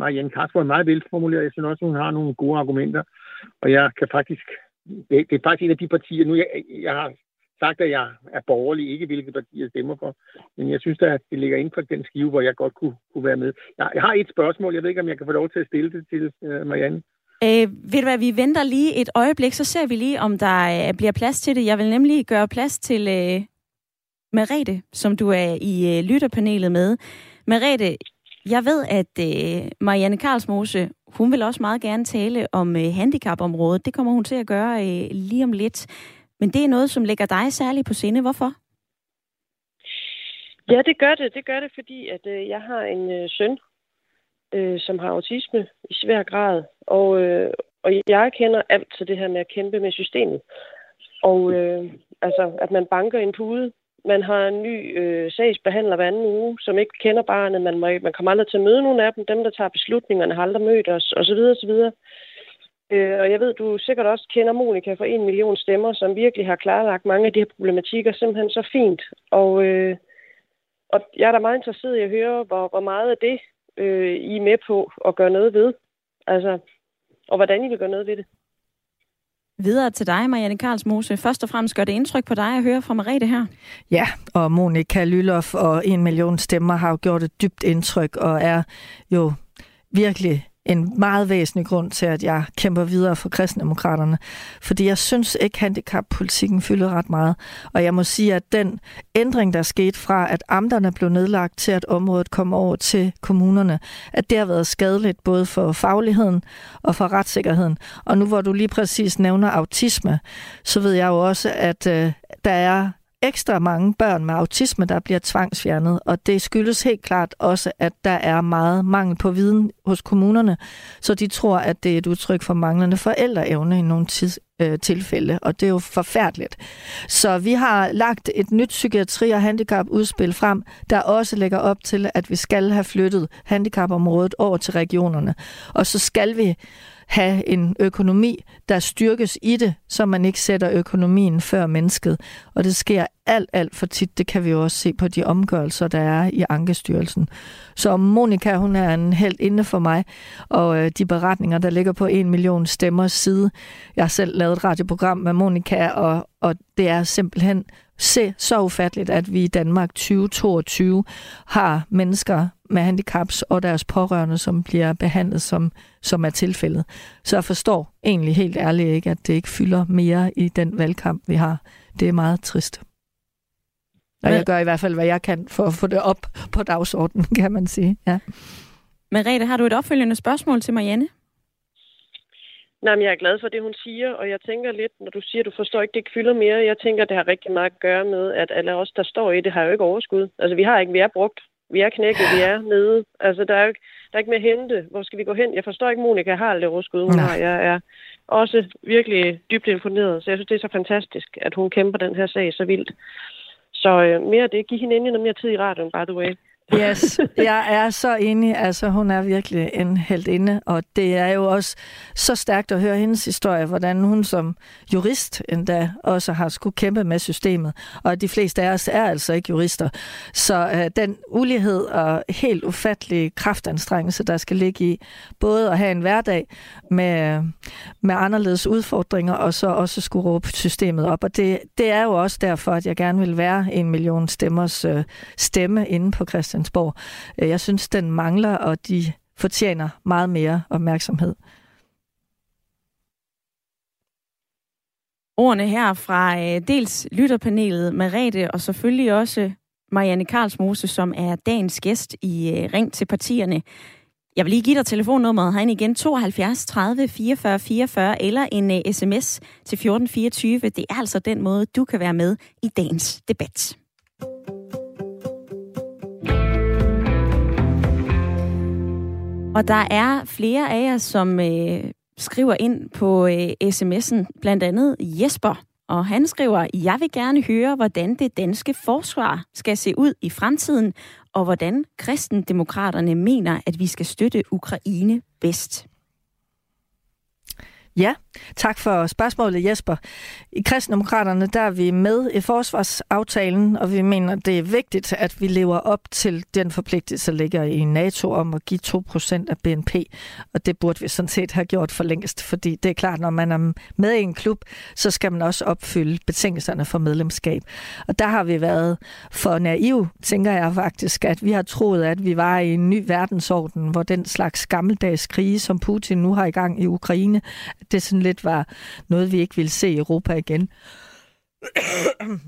Marianne Karsgaard er meget velformuleret. Jeg synes også, hun har nogle gode argumenter. Og jeg kan faktisk... Det, det er faktisk en af de partier... Nu, jeg, jeg har sagt, at jeg er borgerlig, ikke hvilket parti jeg stemmer for. Men jeg synes at det ligger inden for den skive, hvor jeg godt kunne, kunne være med. Jeg, jeg har et spørgsmål. Jeg ved ikke, om jeg kan få lov til at stille det til uh, Marianne. Øh, ved du hvad, vi venter lige et øjeblik, så ser vi lige, om der øh, bliver plads til det. Jeg vil nemlig gøre plads til øh, Merete, som du er i øh, lytterpanelet med. Merete, jeg ved, at øh, Marianne Karlsmose, hun vil også meget gerne tale om øh, handicapområdet. Det kommer hun til at gøre øh, lige om lidt. Men det er noget, som lægger dig særligt på sinde. Hvorfor? Ja, det gør det. Det gør det, fordi at øh, jeg har en øh, søn, øh, som har autisme i svær grad. Og, øh, og jeg kender alt til det her med at kæmpe med systemet. Og øh, altså, at man banker en pude. Man har en ny øh, sagsbehandler hver anden uge, som ikke kender barnet. Man, må, man kommer aldrig til at møde nogen af dem. Dem, der tager beslutningerne, har aldrig mødt os, osv. osv. Øh, og jeg ved, du sikkert også kender Monika for en million stemmer, som virkelig har klarlagt mange af de her problematikker simpelthen så fint. Og, øh, og jeg er da meget interesseret i at høre, hvor, hvor meget af det øh, I er med på at gøre noget ved. Altså, og hvordan I vil gøre noget ved det. Videre til dig, Marianne Karlsmose. Først og fremmest gør det indtryk på dig at høre fra Marete her. Ja, og Monika Lylof og en million stemmer har jo gjort et dybt indtryk og er jo virkelig en meget væsentlig grund til, at jeg kæmper videre for kristendemokraterne. Fordi jeg synes ikke, handicappolitikken fylder ret meget. Og jeg må sige, at den ændring, der skete fra, at amterne blev nedlagt til, at området kom over til kommunerne, at det har været skadeligt både for fagligheden og for retssikkerheden. Og nu hvor du lige præcis nævner autisme, så ved jeg jo også, at øh, der er ekstra mange børn med autisme, der bliver tvangsfjernet, og det skyldes helt klart også, at der er meget mangel på viden hos kommunerne, så de tror, at det er et udtryk for manglende forældreevne i nogle tids, øh, tilfælde, og det er jo forfærdeligt. Så vi har lagt et nyt psykiatri- og handicapudspil frem, der også lægger op til, at vi skal have flyttet handicapområdet over til regionerne. Og så skal vi have en økonomi, der styrkes i det, så man ikke sætter økonomien før mennesket. Og det sker alt, alt for tit. Det kan vi jo også se på de omgørelser, der er i Ankestyrelsen. Så Monika, hun er en helt inde for mig, og øh, de beretninger, der ligger på en million stemmers side. Jeg har selv lavet et radioprogram med Monika, og, og det er simpelthen se så ufatteligt, at vi i Danmark 2022 har mennesker med handicaps og deres pårørende, som bliver behandlet, som, som er tilfældet. Så jeg forstår egentlig helt ærligt ikke, at det ikke fylder mere i den valgkamp, vi har. Det er meget trist. Og jeg gør i hvert fald, hvad jeg kan for at få det op på dagsordenen, kan man sige. Ja. Merete, har du et opfølgende spørgsmål til Marianne? Nej, men jeg er glad for det, hun siger, og jeg tænker lidt, når du siger, at du forstår ikke, det ikke fylder mere, jeg tænker, at det har rigtig meget at gøre med, at alle os, der står i det, har jo ikke overskud. Altså, vi har ikke, vi er brugt. Vi er knækket, vi er nede. Altså, der er jo ikke, der er ikke mere hente. Hvor skal vi gå hen? Jeg forstår ikke, Monika har aldrig overskud. Hun har. Jeg er også virkelig dybt imponeret, så jeg synes, det er så fantastisk, at hun kæmper den her sag så vildt. Så øh, mere af det. Giv hende endelig noget mere tid i radioen, by the way. Yes, jeg er så enig. Altså, hun er virkelig en heldinde, og det er jo også så stærkt at høre hendes historie, hvordan hun som jurist endda også har skulle kæmpe med systemet, og de fleste af os er altså ikke jurister. Så øh, den ulighed og helt ufattelige kraftanstrengelse, der skal ligge i både at have en hverdag med, med anderledes udfordringer, og så også skulle råbe systemet op. Og det, det er jo også derfor, at jeg gerne vil være en million stemmers øh, stemme inde på Christian Christiansborg. Øh, jeg synes, den mangler, og de fortjener meget mere opmærksomhed. Ordene her fra øh, dels lytterpanelet Merete og selvfølgelig også Marianne Karlsmose, som er dagens gæst i øh, Ring til partierne. Jeg vil lige give dig telefonnummeret herinde igen, 72 30 44 44, eller en uh, sms til 1424. Det er altså den måde, du kan være med i dagens debat. Og der er flere af jer, som øh, skriver ind på øh, sms'en, blandt andet Jesper. Og han skriver, jeg vil gerne høre, hvordan det danske forsvar skal se ud i fremtiden, og hvordan kristendemokraterne mener, at vi skal støtte Ukraine bedst. Ja, tak for spørgsmålet, Jesper. I Kristendemokraterne der er vi med i forsvarsaftalen, og vi mener, det er vigtigt, at vi lever op til den forpligtelse, der ligger i NATO om at give 2% af BNP. Og det burde vi sådan set have gjort for længst, fordi det er klart, når man er med i en klub, så skal man også opfylde betingelserne for medlemskab. Og der har vi været for naiv, tænker jeg faktisk, at vi har troet, at vi var i en ny verdensorden, hvor den slags gammeldags krige, som Putin nu har i gang i Ukraine, det sådan lidt var noget, vi ikke ville se i Europa igen.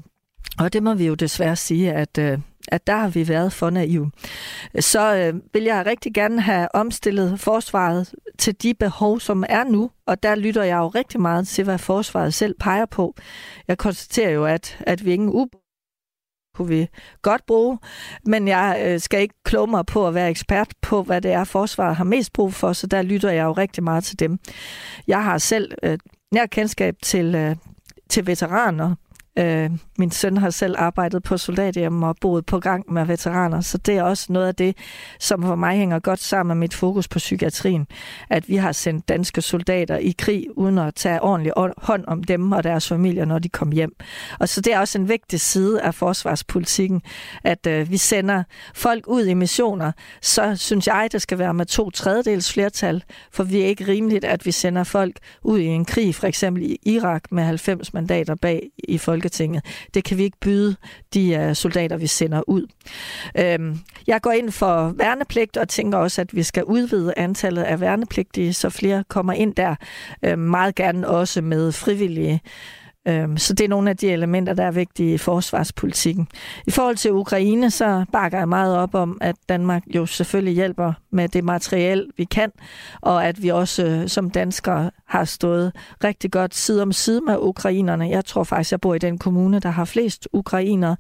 Og det må vi jo desværre sige, at, øh, at der har vi været for naive. Så øh, vil jeg rigtig gerne have omstillet forsvaret til de behov, som er nu, og der lytter jeg jo rigtig meget til, hvad forsvaret selv peger på. Jeg konstaterer jo, at, at vi ingen ub kunne vi godt bruge, men jeg øh, skal ikke kloge mig på at være ekspert på, hvad det er, forsvaret har mest brug for, så der lytter jeg jo rigtig meget til dem. Jeg har selv øh, nær kendskab til, øh, til veteraner, Øh, min søn har selv arbejdet på soldathjem og boet på gang med veteraner, så det er også noget af det, som for mig hænger godt sammen med mit fokus på psykiatrien. At vi har sendt danske soldater i krig, uden at tage ordentlig hånd om dem og deres familier, når de kom hjem. Og så det er også en vigtig side af forsvarspolitikken, at øh, vi sender folk ud i missioner. Så synes jeg, det skal være med to tredjedels flertal, for vi er ikke rimeligt, at vi sender folk ud i en krig, for eksempel i Irak med 90 mandater bag i Folketinget Folketinget. Det kan vi ikke byde de uh, soldater, vi sender ud. Øhm, jeg går ind for værnepligt og tænker også, at vi skal udvide antallet af værnepligtige, så flere kommer ind der. Øhm, meget gerne også med frivillige Øhm, så det er nogle af de elementer, der er vigtige i forsvarspolitikken. I forhold til Ukraine, så bakker jeg meget op om, at Danmark jo selvfølgelig hjælper med det materiel, vi kan, og at vi også øh, som danskere har stået rigtig godt side om side med ukrainerne. Jeg tror faktisk, jeg bor i den kommune, der har flest ukrainere,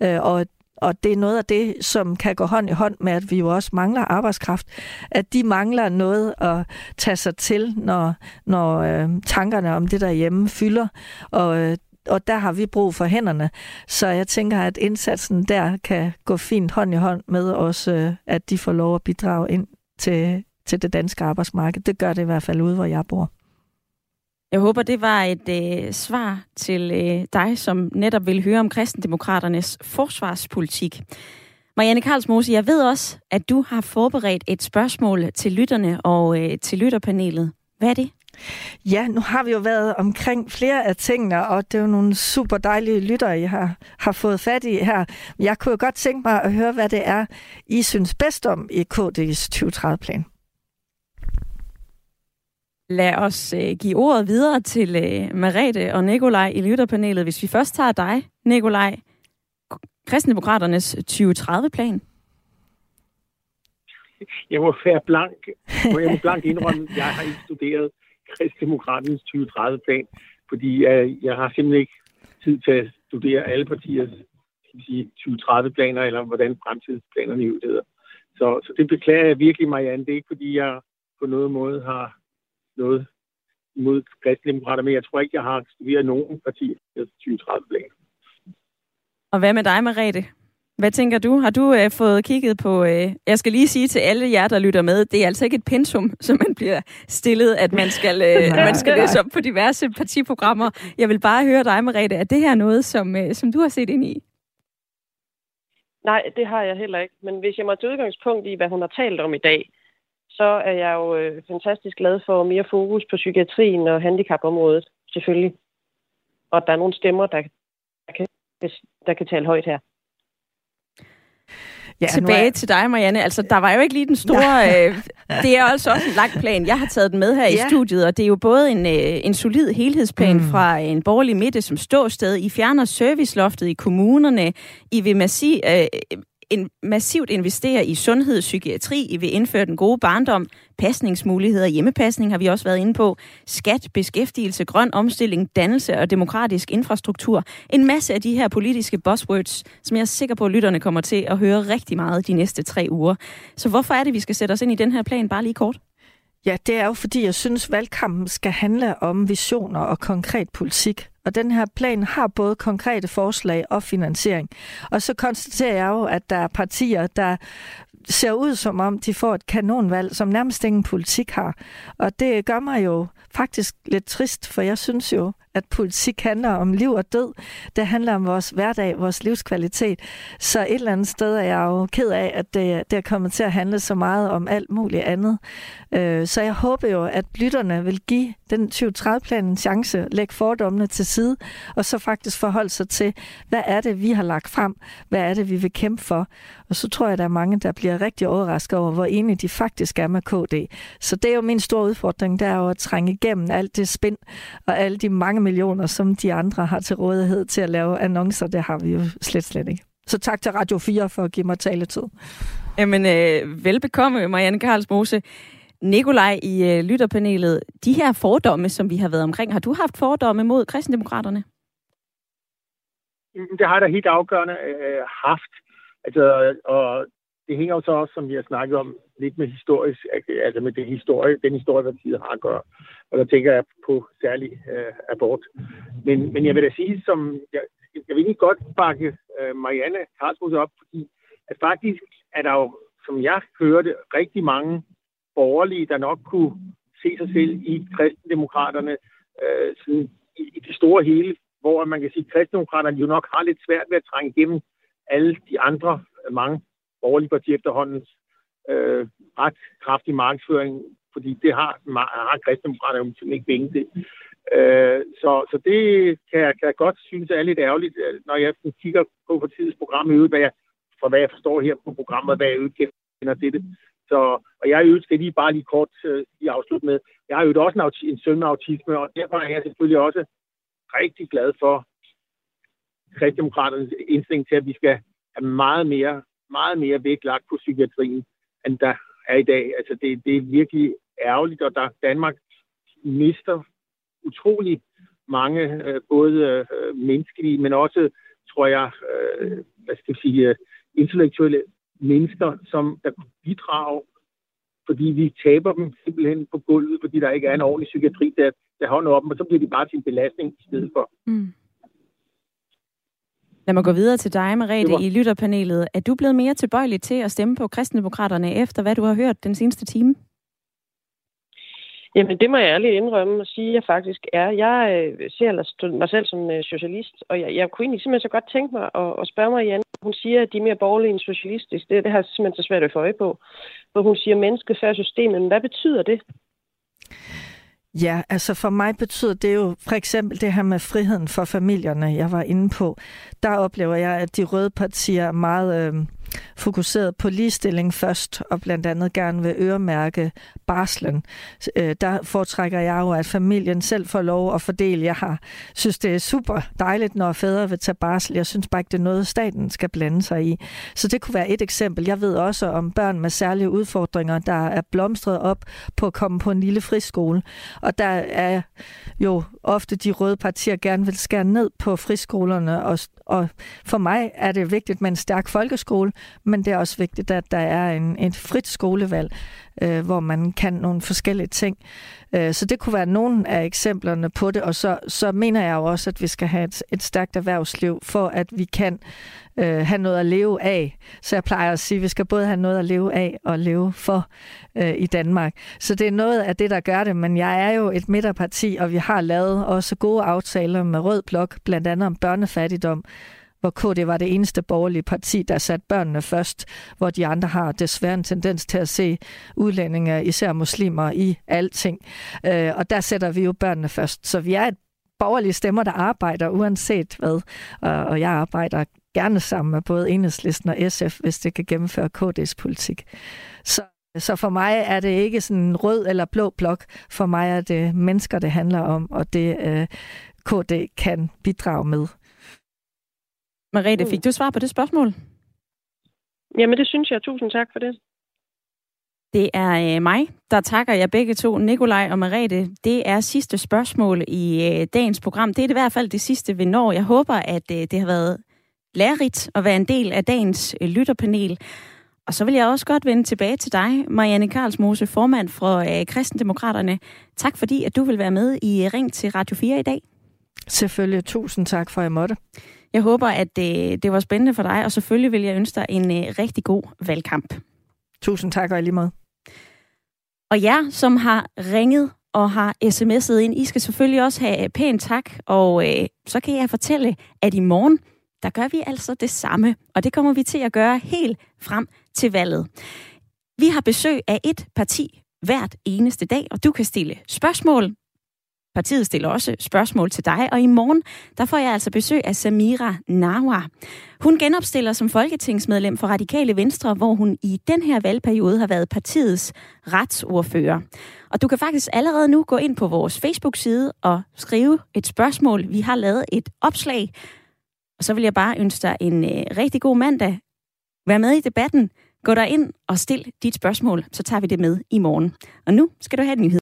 øh, og og det er noget af det, som kan gå hånd i hånd med, at vi jo også mangler arbejdskraft. At de mangler noget at tage sig til, når, når øh, tankerne om det derhjemme fylder. Og, øh, og der har vi brug for hænderne. Så jeg tænker, at indsatsen der kan gå fint hånd i hånd med også, øh, at de får lov at bidrage ind til, til det danske arbejdsmarked. Det gør det i hvert fald ude, hvor jeg bor. Jeg håber, det var et øh, svar til øh, dig, som netop vil høre om kristendemokraternes forsvarspolitik. Marianne Karlsmose, jeg ved også, at du har forberedt et spørgsmål til lytterne og øh, til lytterpanelet. Hvad er det? Ja, nu har vi jo været omkring flere af tingene, og det er jo nogle super dejlige lyttere, I har, har fået fat i her. Jeg kunne jo godt tænke mig at høre, hvad det er, I synes bedst om i KD's 2030-plan. Lad os øh, give ordet videre til øh, Marete og Nikolaj i lytterpanelet. Hvis vi først tager dig, Nikolaj, Kristendemokraternes 2030-plan. Jeg må være blank. Må jeg må blank indrømme, jeg har ikke studeret Kristendemokraternes 2030-plan, fordi øh, jeg har simpelthen ikke tid til at studere alle partiers sige, 2030-planer, eller hvordan fremtidsplanerne i hedder. Så, så det beklager jeg virkelig, Marianne. Det er ikke, fordi jeg på noget måde har noget imod kristendemokrater, men jeg tror ikke, jeg har studeret nogen parti 2030 plan. Og hvad med dig, Merete? Hvad tænker du? Har du øh, fået kigget på... Øh, jeg skal lige sige til alle jer, der lytter med, det er altså ikke et pensum, som man bliver stillet, at man skal, øh, man skal læse op på diverse partiprogrammer. Jeg vil bare høre dig, Merete. Er det her noget, som, øh, som du har set ind i? Nej, det har jeg heller ikke. Men hvis jeg må tage udgangspunkt i, hvad hun har talt om i dag, så er jeg jo øh, fantastisk glad for mere fokus på psykiatrien og handicapområdet, selvfølgelig. Og der er nogle stemmer, der, der, kan, der kan tale højt her. Ja, Tilbage er... til dig, Marianne. Altså, der var jo ikke lige den store... øh, det er altså også en lang plan. Jeg har taget den med her ja. i studiet, og det er jo både en, øh, en solid helhedsplan mm. fra en borgerlig midte som ståsted. I fjerner serviceloftet i kommunerne. I vil massiv, øh, en, massivt investere i sundhed, psykiatri, I vil indføre den gode barndom, pasningsmuligheder, hjemmepasning har vi også været inde på, skat, beskæftigelse, grøn omstilling, dannelse og demokratisk infrastruktur. En masse af de her politiske buzzwords, som jeg er sikker på, at lytterne kommer til at høre rigtig meget de næste tre uger. Så hvorfor er det, vi skal sætte os ind i den her plan bare lige kort? Ja, det er jo fordi, jeg synes, valgkampen skal handle om visioner og konkret politik. Og den her plan har både konkrete forslag og finansiering. Og så konstaterer jeg jo, at der er partier, der ser ud som om, de får et kanonvalg, som nærmest ingen politik har. Og det gør mig jo faktisk lidt trist, for jeg synes jo, at politik handler om liv og død. Det handler om vores hverdag, vores livskvalitet. Så et eller andet sted er jeg jo ked af, at det, det er kommet til at handle så meget om alt muligt andet. Øh, så jeg håber jo, at lytterne vil give den 2030-plan en chance, lægge fordommene til side, og så faktisk forholde sig til, hvad er det, vi har lagt frem? Hvad er det, vi vil kæmpe for? Og så tror jeg, at der er mange, der bliver rigtig overrasket over, hvor enige de faktisk er med KD. Så det er jo min store udfordring, det er jo at trænge igennem alt det spind og alle de mange millioner, som de andre har til rådighed til at lave annoncer. Det har vi jo slet, slet ikke. Så tak til Radio 4 for at give mig taletid. Jamen, øh, velbekomme, Marianne Karlsmose. Nikolaj i øh, lytterpanelet, de her fordomme, som vi har været omkring, har du haft fordomme mod kristendemokraterne? Det har jeg da helt afgørende øh, haft. Altså, og det hænger jo så også, som vi har snakket om, lidt med historisk, altså med det historie, den historie, hvad tiden har at gøre. Og der tænker jeg på særlig øh, abort. Men, men jeg vil da sige, som jeg, jeg vil ikke godt bakke øh, Marianne Karlsruhe op, fordi at faktisk er der jo, som jeg hørte, rigtig mange borgerlige, der nok kunne se sig selv i kristendemokraterne øh, sådan i, i det store hele, hvor man kan sige, at kristendemokraterne jo nok har lidt svært ved at trænge igennem alle de andre øh, mange borgerlige partier efterhånden øh, ret kraftig markedsføring, fordi det har, har kristendemokraterne jo ikke penge til. Øh, så, så det kan jeg, kan jeg godt synes er lidt ærgerligt, øh, når jeg kigger på partiets program i hvad jeg, for hvad jeg forstår her på programmet, hvad jeg udkender til det. Så, og jeg øvrigt skal lige bare lige kort øh, lige afslutte med, jeg har jo også en, en søn med autisme, og derfor er jeg selvfølgelig også rigtig glad for kristdemokraternes indstilling til, at vi skal have meget mere, meget mere vægtlagt på psykiatrien, end der er i dag. Altså det, det er virkelig ærgerligt, og der Danmark mister utrolig mange, øh, både øh, menneskelige, men også, tror jeg, øh, hvad skal jeg sige, øh, intellektuelle mennesker, som der kunne bidrage, fordi vi taber dem simpelthen på gulvet, fordi der ikke er en ordentlig psykiatri, der, der holder op dem, og så bliver de bare til en belastning i stedet for. Mm. Lad mig gå videre til dig, Merete, i lytterpanelet. Er du blevet mere tilbøjelig til at stemme på kristendemokraterne efter, hvad du har hørt den seneste time? Jamen, det må jeg ærligt indrømme og sige, at jeg faktisk er. Jeg øh, ser mig selv som øh, socialist, og jeg, jeg kunne egentlig simpelthen så godt tænke mig at, at spørge mig igen. Hun siger, at de er mere borgerlige end socialistiske. Det, det har jeg simpelthen så svært at få øje på. Hvor hun siger, menneske før systemet. Men hvad betyder det? Ja, altså for mig betyder det jo for eksempel det her med friheden for familierne, jeg var inde på. Der oplever jeg, at de røde partier er meget øh, fokuseret på ligestilling først, og blandt andet gerne vil øremærke barslen. Øh, der foretrækker jeg jo, at familien selv får lov at fordele. Jeg har synes, det er super dejligt, når fædre vil tage barsel. Jeg synes bare ikke, det er noget, staten skal blande sig i. Så det kunne være et eksempel. Jeg ved også om børn med særlige udfordringer, der er blomstret op på at komme på en lille friskole. Og der er jo ofte de røde partier gerne vil skære ned på friskolerne. Og, og for mig er det vigtigt med en stærk folkeskole, men det er også vigtigt, at der er en, et frit skolevalg, øh, hvor man kan nogle forskellige ting. Øh, så det kunne være nogle af eksemplerne på det, og så, så mener jeg jo også, at vi skal have et, et stærkt erhvervsliv, for at vi kan øh, have noget at leve af. Så jeg plejer at sige, at vi skal både have noget at leve af og leve for øh, i Danmark. Så det er noget af det, der gør det, men jeg er jo et midterparti, og vi har lavet også gode aftaler med Rød Blok, blandt andet om børnefattigdom, hvor KD var det eneste borgerlige parti, der satte børnene først, hvor de andre har desværre en tendens til at se udlændinge, især muslimer, i alting. Øh, og der sætter vi jo børnene først. Så vi er et borgerlige stemmer, der arbejder uanset hvad. Og jeg arbejder gerne sammen med både Enhedslisten og SF, hvis det kan gennemføre KD's politik. Så, så for mig er det ikke sådan en rød eller blå blok. For mig er det mennesker, det handler om, og det øh, KD kan bidrage med. Marete, mm. fik du svar på det spørgsmål? Jamen, det synes jeg. Tusind tak for det. Det er øh, mig, der takker jer begge to, Nikolaj og Marete. Det er sidste spørgsmål i øh, dagens program. Det er det i hvert fald det sidste, vi når. Jeg håber, at øh, det har været lærerigt at være en del af dagens øh, lytterpanel. Og så vil jeg også godt vende tilbage til dig, Marianne Karlsmose, formand for øh, Kristendemokraterne. Tak fordi, at du vil være med i øh, Ring til Radio 4 i dag. Selvfølgelig. Tusind tak for, at jeg måtte. Jeg håber, at det, det var spændende for dig, og selvfølgelig vil jeg ønske dig en rigtig god valgkamp. Tusind tak, og lige måde. Og jer, som har ringet og har sms'et ind, I skal selvfølgelig også have pænt tak, og uh, så kan jeg fortælle, at i morgen, der gør vi altså det samme, og det kommer vi til at gøre helt frem til valget. Vi har besøg af et parti hvert eneste dag, og du kan stille spørgsmål Partiet stiller også spørgsmål til dig, og i morgen der får jeg altså besøg af Samira Nawa. Hun genopstiller som folketingsmedlem for Radikale Venstre, hvor hun i den her valgperiode har været partiets retsordfører. Og du kan faktisk allerede nu gå ind på vores Facebook-side og skrive et spørgsmål. Vi har lavet et opslag, og så vil jeg bare ønske dig en øh, rigtig god mandag. Vær med i debatten. Gå der ind og stil dit spørgsmål, så tager vi det med i morgen. Og nu skal du have en nyhed.